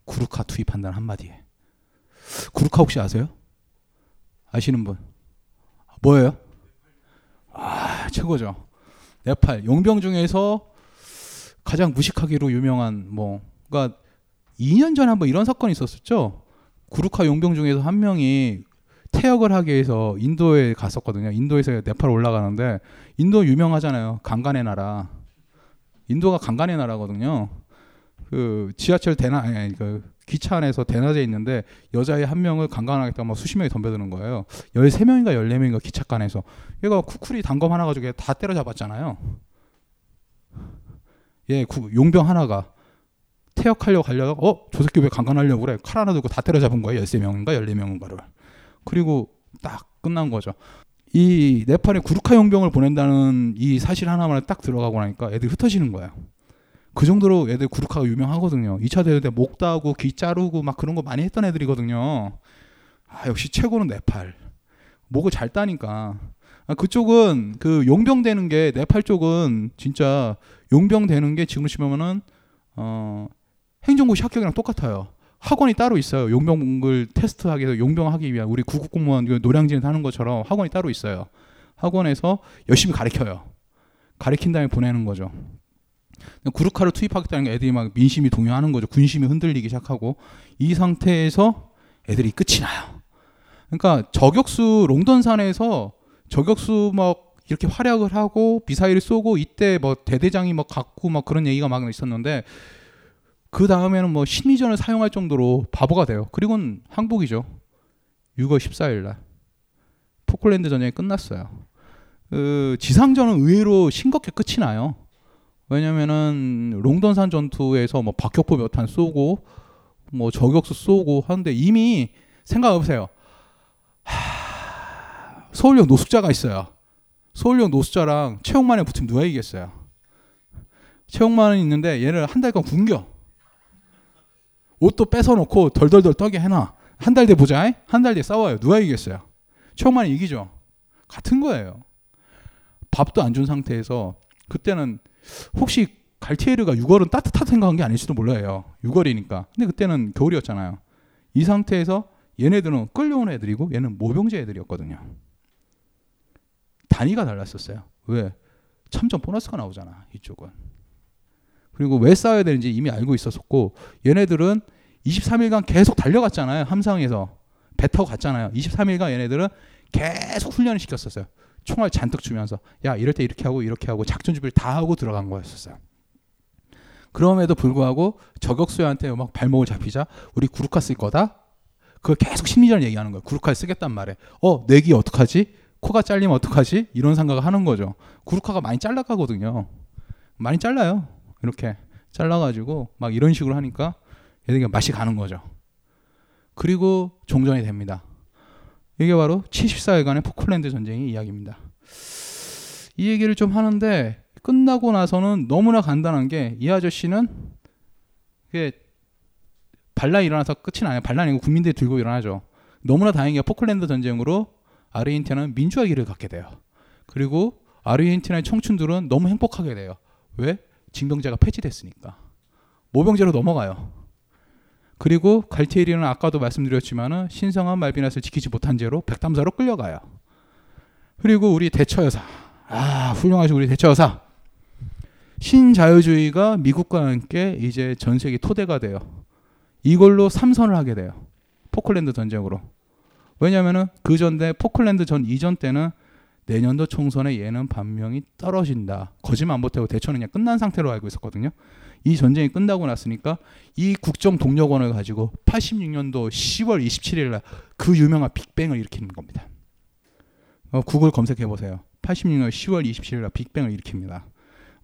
구루카 투입한다는 한마디에. 구루카 혹시 아세요? 아시는 분? 뭐예요? 아, 최고죠. 네팔 용병 중에서 가장 무식하기로 유명한 뭐 그러니까 2년 전에 한번 이런 사건이 있었었죠. 구루카 용병 중에서 한 명이 퇴역을 하기 위해서 인도에 갔었거든요. 인도에서 네팔 올라가는데 인도 유명하잖아요. 강간의 나라. 인도가 강간의 나라거든요. 그 지하철 대나 아니 그 기차 안에서 대낮에 있는데 여자애 한 명을 강간하겠다고 막 수십 명이 덤벼드는 거예요. 13명인가 14명인가 기차간에서. 얘가 쿠쿠리 단검 하나 가지고 다 때려잡았잖아요. 예, 용병 하나가 퇴역하려고 가려다가 어? 저 새끼 왜 강간하려고 그래? 칼 하나 들고 다 때려잡은 거예요. 13명인가 14명인가를. 그리고 딱 끝난 거죠. 이 네팔에 구루카 용병을 보낸다는 이 사실 하나만 딱 들어가고 나니까 애들이 흩어지는 거예요. 그 정도로 애들 구루카가 유명하거든요. 2차 대전 때목 따고 귀 자르고 막 그런 거 많이 했던 애들이거든요. 아, 역시 최고는 네팔. 목을 잘 따니까. 아, 그쪽은 그 용병 되는 게 네팔 쪽은 진짜 용병 되는 게 지금 치면은 어 행정고시 합격이랑 똑같아요. 학원이 따로 있어요. 용병을 테스트하기 위해서 용병하기 위한 우리 구급 공무원 그 노량진에 하는 것처럼 학원이 따로 있어요. 학원에서 열심히 가르쳐요. 가르친 다음에 보내는 거죠. 구루카를 투입하겠다는 게 애들이 막 민심이 동요하는 거죠. 군심이 흔들리기 시작하고 이 상태에서 애들이 끝이 나요. 그러니까 저격수 롱던산에서 저격수 막 이렇게 활약을 하고 미사일을 쏘고 이때 뭐 대대장이 막 갖고 막 그런 얘기가 막 있었는데 그 다음에는 뭐 심리전을 사용할 정도로 바보가 돼요. 그리고는 항복이죠. 6월 14일 날 포클랜드 전쟁이 끝났어요. 그 지상전은 의외로 싱겁게 끝이 나요. 왜냐면은 롱던산 전투에서 뭐 박격포 몇 탄 쏘고 뭐 저격수 쏘고 하는데 이미 생각 해 보세요. 하... 서울역 노숙자가 있어요. 서울역 노숙자랑 최홍만에 붙으면 누가 이기겠어요? 최홍만은 있는데 얘를 한 달간 굶겨. 옷도 뺏어놓고 덜덜덜 떠게 해놔. 한 달 뒤에 보자. 한 달 뒤에 싸워요. 누가 이기겠어요? 최홍만이 이기죠. 같은 거예요. 밥도 안 준 상태에서 그때는 혹시 갈티에르가 6월은 따뜻하다 생각한 게 아닐지도 몰라요. 6월이니까. 근데 그때는 겨울이었잖아요. 이 상태에서 얘네들은 끌려온 애들이고 얘는 모병제 애들이었거든요. 단위가 달랐었어요. 왜? 참전 보너스가 나오잖아. 이쪽은. 그리고 왜 싸워야 되는지 이미 알고 있었었고 얘네들은 23일간 계속 달려갔잖아요. 함상에서. 배 타고 갔잖아요. 23일간 얘네들은 계속 훈련을 시켰었어요. 총알 잔뜩 주면서 야 이럴 때 이렇게 하고 이렇게 하고 작전 준비를 다 하고 들어간 거였었어요. 그럼에도 불구하고 저격수한테 막 발목을 잡히자 우리 구루카 쓸 거다. 그걸 계속 심리전 얘기하는 거예요. 구루카를 쓰겠단 말에. 어 내기 어떡하지? 코가 잘리면 어떡하지? 이런 생각을 하는 거죠. 구루카가 많이 잘라가거든요. 많이 잘라요. 이렇게 잘라가지고 막 이런 식으로 하니까 얘들이 맛이 가는 거죠. 그리고 종전이 됩니다. 이게 바로 74일간의 포클랜드 전쟁의 이야기입니다. 이 얘기를 좀 하는데 끝나고 나서는 너무나 간단한 게 이 아저씨는 이게 반란 일어나서 끝이 나요. 반란이고 국민들이 들고 일어나죠. 너무나 다행히 포클랜드 전쟁으로 아르헨티나는 민주화 길을 갖게 돼요. 그리고 아르헨티나의 청춘들은 너무 행복하게 돼요. 왜? 징병제가 폐지됐으니까. 모병제로 넘어가요. 그리고 갈티에리는 아까도 말씀드렸지만은 신성한 말비낫을 지키지 못한 죄로 백담사로 끌려가요. 그리고 우리 대처 여사, 아 훌륭하신 우리 대처 여사, 신자유주의가 미국과 함께 이제 전 세계 토대가 돼요. 이걸로 삼선을 하게 돼요. 포클랜드 전쟁으로. 왜냐하면은 그 전대 포클랜드 전 이전 때는 내년도 총선에 얘는 반명이 떨어진다. 거짓말 못하고 대처는 그냥 끝난 상태로 알고 있었거든요. 이 전쟁이 끝나고 났으니까 이 국정 동력원을 가지고 86년도 10월 27일 날 그 유명한 빅뱅을 일으키는 겁니다. 어, 구글 검색해 보세요. 86년 10월 27일 날 빅뱅을 일으킵니다.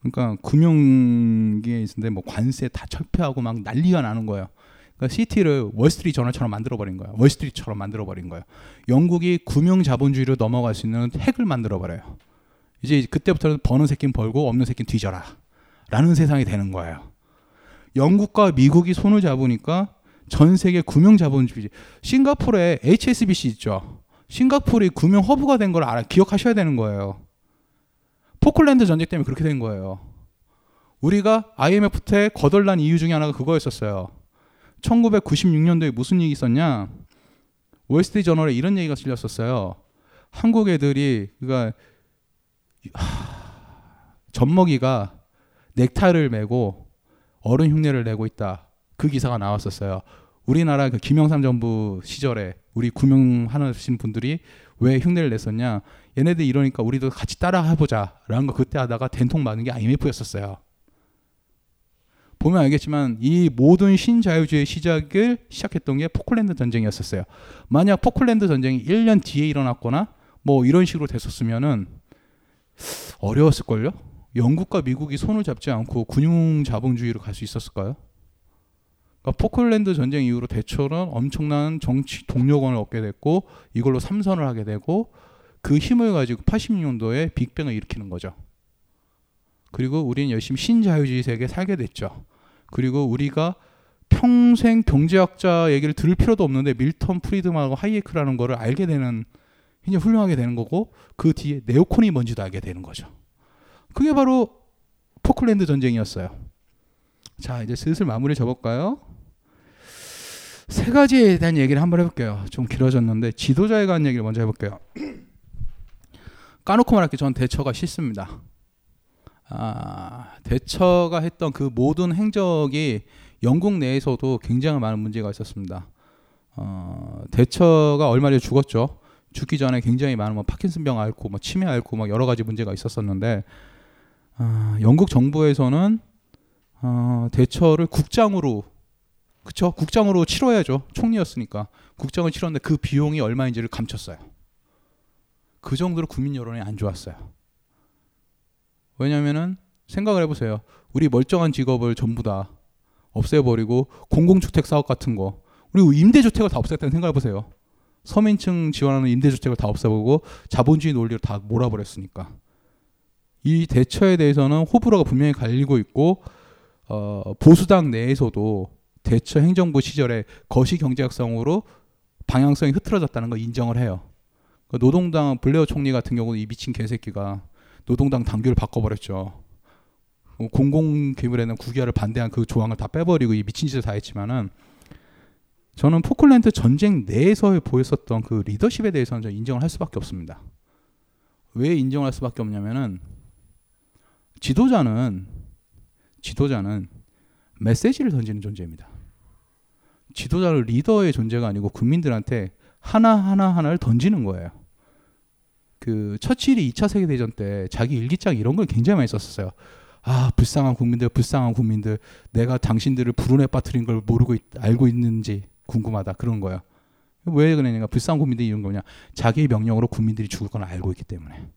그러니까 금융계에 있는데 뭐 관세 다 철폐하고 막 난리가 나는 거예요. 그러니까 시티를 월스트리트 저널처럼 만들어 버린 거예요. 월스트리트처럼 만들어 버린 거예요. 영국이 금융 자본주의로 넘어갈 수 있는 핵을 만들어 버려요. 이제 그때부터는 버는 새끼는 벌고 없는 새끼는 뒤져라. 라는 세상이 되는 거예요. 영국과 미국이 손을 잡으니까 전 세계 금융 자본주의 싱가포르에 HSBC 있죠. 싱가포르이 금융 허브가 된 걸 알아 기억하셔야 되는 거예요. 포클랜드 전쟁 때문에 그렇게 된 거예요. 우리가 IMF 때 거덜난 이유 중에 하나가 그거였었어요. 1996년도에 무슨 일이 있었냐? 월스트리트 저널에 이런 얘기가 실렸었어요. 한국 애들이 그러니까 젖먹이가 넥타이를 메고 어른 흉내를 내고 있다. 그 기사가 나왔었어요. 우리나라 그 김영삼 정부 시절에 우리 구명하신 분들이 왜 흉내를 냈었냐? 얘네들 이러니까 우리도 같이 따라 해보자라는 거 그때 하다가 된통 맞은 게 IMF였었어요. 보면 알겠지만 이 모든 신자유주의 시작을 시작했던 게 포클랜드 전쟁이었었어요. 만약 포클랜드 전쟁이 1년 뒤에 일어났거나 뭐 이런 식으로 됐었으면은 어려웠을걸요? 영국과 미국이 손을 잡지 않고 군용 자본주의로 갈 수 있었을까요? 그러니까 포클랜드 전쟁 이후로 대처는 엄청난 정치 동력원을 얻게 됐고 이걸로 삼선을 하게 되고 그 힘을 가지고 86년도에 빅뱅을 일으키는 거죠. 그리고 우리는 열심히 신자유주의 세계에 살게 됐죠. 그리고 우리가 평생 경제학자 얘기를 들을 필요도 없는데 밀턴 프리드만하고 하이에크라는 거를 알게 되는 굉장히 훌륭하게 되는 거고 그 뒤에 네오콘이 뭔지도 알게 되는 거죠. 그게 바로 포클랜드 전쟁이었어요. 자, 이제 슬슬 마무리 접을까요? 세 가지에 대한 얘기를 한번 해볼게요. 좀 길어졌는데 지도자에 관한 얘기를 먼저 해볼게요. 까놓고 말할게 전 대처가 싫습니다. 아, 대처가 했던 그 모든 행적이 영국 내에서도 굉장히 많은 문제가 있었습니다. 어, 대처가 얼마 전에 죽었죠. 죽기 전에 굉장히 많은 뭐 파킨슨병 앓고 뭐 치매 앓고 뭐 여러 가지 문제가 있었었는데 어, 영국 정부에서는 어, 대처를 국장으로 그쵸 국장으로 치러야죠 총리였으니까 국장을 치렀는데 그 비용이 얼마인지를 감췄어요. 그 정도로 국민 여론이 안 좋았어요. 왜냐면은 생각을 해보세요. 우리 멀쩡한 직업을 전부 다 없애버리고 공공주택 사업 같은 거 그리고 임대주택을 다 없앴다는 생각해보세요. 서민층 지원하는 임대주택을 다 없애버리고 자본주의 논리를 다 몰아버렸으니까 이 대처에 대해서는 호불호가 분명히 갈리고 있고 어, 보수당 내에서도 대처 행정부 시절에 거시 경제학성으로 방향성이 흐트러졌다는 걸 인정을 해요. 그 노동당 블레어 총리 같은 경우는 이 미친 개새끼가 노동당 당규를 바꿔버렸죠. 뭐 공공 기물에는 국유화를 반대한 그 조항을 다 빼버리고 이 미친 짓을 다 했지만은 저는 포클랜드 전쟁 내에서 보였었던 그 리더십에 대해서는 좀 인정을 할 수밖에 없습니다. 왜 인정할 수밖에 없냐면은 지도자는 지도자는 메시지를 던지는 존재입니다. 지도자는 리더의 존재가 아니고 국민들한테 하나 하나 하나를 던지는 거예요. 그 처칠이 2차 세계 대전 때 자기 일기장 이런 걸 굉장히 많이 썼었어요. 아 불쌍한 국민들, 불쌍한 국민들, 내가 당신들을 불운에 빠뜨린 걸 모르고 있, 알고 있는지 궁금하다 그런 거야. 왜 그러냐니까 불쌍한 국민들이 이런 거냐. 자기 명령으로 국민들이 죽을 걸 알고 있기 때문에.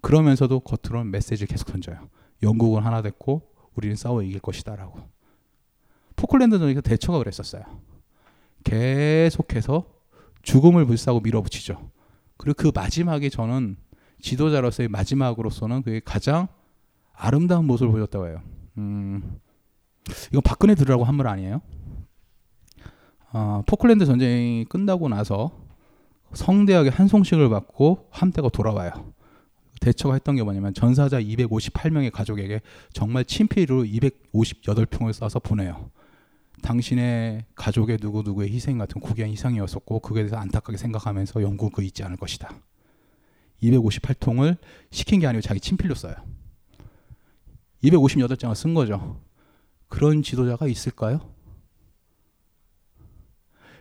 그러면서도 겉으로는 메시지를 계속 던져요. 영국은 하나 됐고 우리는 싸워 이길 것이다라고. 포클랜드 전쟁에서 대처가 그랬었어요. 계속해서 죽음을 불사고 밀어붙이죠. 그리고 그 마지막에 저는 지도자로서의 마지막으로서는 그게 가장 아름다운 모습을 보였다고 해요. 음, 이건 박근혜 들으라고 한 말 아니에요? 어, 포클랜드 전쟁이 끝나고 나서 성대하게 한송식을 받고 함대가 돌아와요. 대처가 했던 게 뭐냐면 전사자 258명의 가족에게 정말 친필로 258평을 써서 보내요. 당신의 가족의 누구누구의 희생 같은 고귀한 희생이었었고 그에 대해서 안타깝게 생각하면서 영국 그 잊지 않을 것이다. 258통을 시킨 게 아니고 자기 친필로 써요. 258장을 쓴 거죠. 그런 지도자가 있을까요?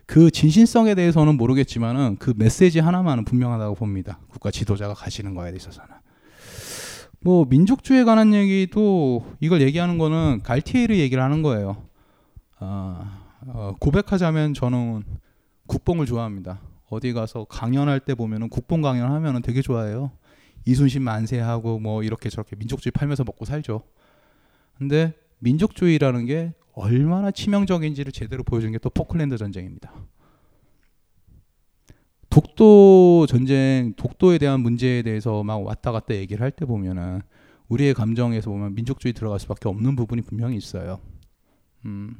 그 진실성에 대해서는 모르겠지만은 그 메시지 하나만은 분명하다고 봅니다. 국가 지도자가 가시는 거에 있어서는. 뭐 민족주의에 관한 얘기도 이걸 얘기하는 거는 갈티에르 얘기를 하는 거예요. 어, 어, 고백하자면 저는 국뽕을 좋아합니다. 어디 가서 강연할 때 보면은 국뽕 강연하면은 되게 좋아해요. 이순신 만세하고 뭐 이렇게 저렇게 민족주의 팔면서 먹고 살죠. 근데 민족주의라는 게 얼마나 치명적인지를 제대로 보여준 게 또 포클랜드 전쟁입니다. 독도 전쟁, 독도에 대한 문제에 대해서 막 왔다 갔다 얘기를 할 때 보면은 우리의 감정에서 보면 민족주의 들어갈 수밖에 없는 부분이 분명히 있어요. 음.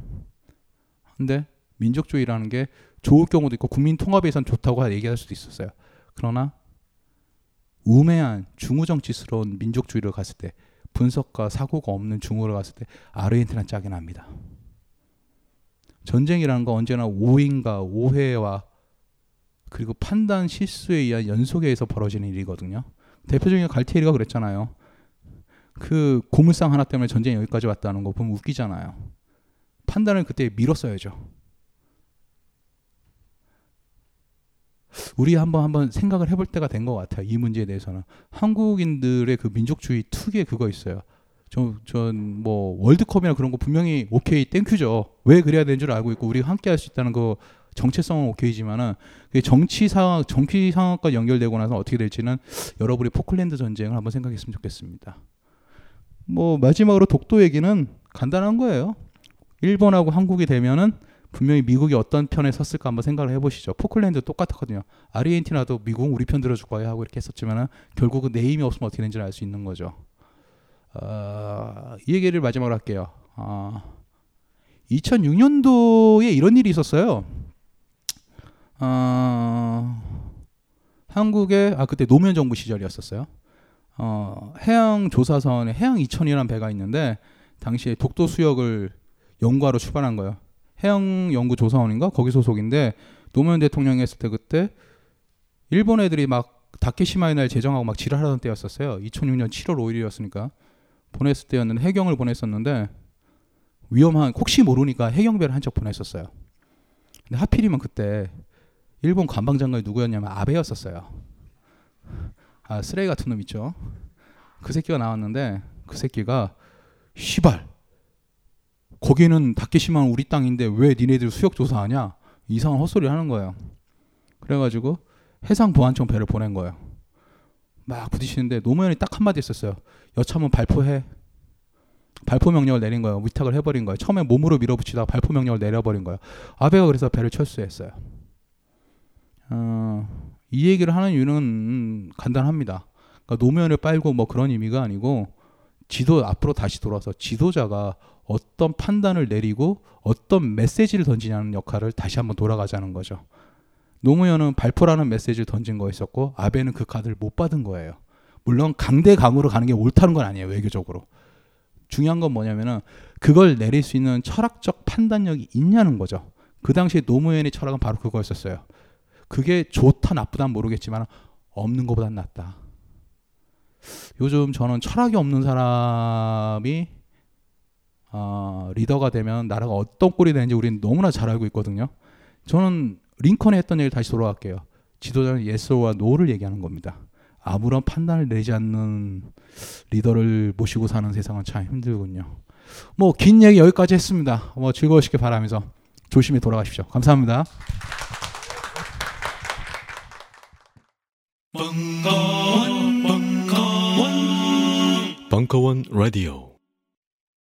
근데 민족주의라는 게 좋을 경우도 있고 국민 통합에선 좋다고 얘기할 수도 있었어요. 그러나 우매한 중우정치스러운 민족주의를 갔을 때 분석과 사고가 없는 중우를 갔을 때 아르헨티나 짝이 납니다. 전쟁이라는 건 언제나 오인과 오해와 그리고 판단 실수에 의한 연속에 의해서 벌어지는 일이거든요. 대표적인 갈티에리가 그랬잖아요. 그 고물상 하나 때문에 전쟁이 여기까지 왔다는 거 보면 웃기잖아요. 판단을 그때 밀었어야죠. 우리 한번 한번 생각을 해볼 때가 된 것 같아요. 이 문제에 대해서는 한국인들의 그 민족주의 특유의 그거 있어요. 전 뭐 월드컵이나 그런 거 분명히 오케이 thank you죠. 왜 그래야 되는 줄 알고 있고 우리가 함께 할 수 있다는 거 정체성은 오케이지만은 정치 상황 정치 상황과 연결되고 나서 어떻게 될지는 여러분이 포클랜드 전쟁을 한번 생각했으면 좋겠습니다. 뭐 마지막으로 독도 얘기는 간단한 거예요. 일본하고 한국이 되면은 분명히 미국이 어떤 편에 섰을까 한번 생각을 해보시죠. 포클랜드 똑같았거든요. 아르헨티나도 미국은 우리 편 들어줄 거야 하고 이렇게 했었지만은 결국은 내 힘이 없으면 어떻게 되는지 알수 있는 거죠. 어, 이 얘기를 마지막으로 할게요. 어, 2006년도에 이런 일이 있었어요. 어, 한국의 아 그때 노무현 정부 시절이었었어요. 어, 해양 조사선에 해양 2000이라는 배가 있는데 당시에 독도 수역을 영과로 출발한 거예요. 해양연구조사원인가 거기 소속인데 노무현 대통령이 했을 때 그때 일본 애들이 막 다케시마의 날 제정하고 막 지랄하던 때였었어요. 2006년 7월 5일이었으니까 보냈을 때였는데 해경을 보냈었는데 위험한 혹시 모르니까 해경배를 한 척 보냈었어요. 근데 하필이면 그때 일본 관방장관이 누구였냐면 아베였었어요. 아 쓰레기 같은 놈 있죠. 그 새끼가 나왔는데 그 새끼가 시발 거기는 다케시마 우리 땅인데 왜 니네들 수역 조사하냐 이상한 헛소리 하는 거예요. 그래가지고 해상 보안청 배를 보낸 거예요. 막 부딪히는데 노무현이 딱 한마디 했었어요. 여차하면 발포해. 발포 명령을 내린 거예요. 위탁을 해버린 거예요. 처음에 몸으로 밀어붙이다가 발포 명령을 내려버린 거예요. 아베가 그래서 배를 철수했어요. 어, 이 얘기를 하는 이유는 음, 간단합니다. 그러니까 노무현을 빨고 뭐 그런 의미가 아니고 지도 앞으로 다시 돌아서 지도자가 어떤 판단을 내리고 어떤 메시지를 던지냐는 역할을 다시 한번 돌아가자는 거죠. 노무현은 발포라는 메시지를 던진 거였었고 아베는 그 카드를 못 받은 거예요. 물론 강대 강으로 가는 게 옳다는 건 아니에요 외교적으로. 중요한 건 뭐냐면은 그걸 내릴 수 있는 철학적 판단력이 있냐는 거죠. 그 당시에 노무현의 철학은 바로 그거였었어요. 그게 좋다 나쁘다는 모르겠지만 없는 것보단 낫다. 요즘 저는 철학이 없는 사람이 어, 리더가 되면 나라가 어떤 꼴이 되는지 우리는 너무나 잘 알고 있거든요. 저는 링컨이 했던 얘기를 다시 돌아갈게요. 지도자는 yes와 no를 얘기하는 겁니다. 아무런 판단을 내지 않는 리더를 모시고 사는 세상은 참 힘들군요. 뭐 긴 얘기 여기까지 했습니다. 뭐 즐거우시길 바라면서 조심히 돌아가십시오. 감사합니다. 벙커원, 벙커원, 벙커원 라디오.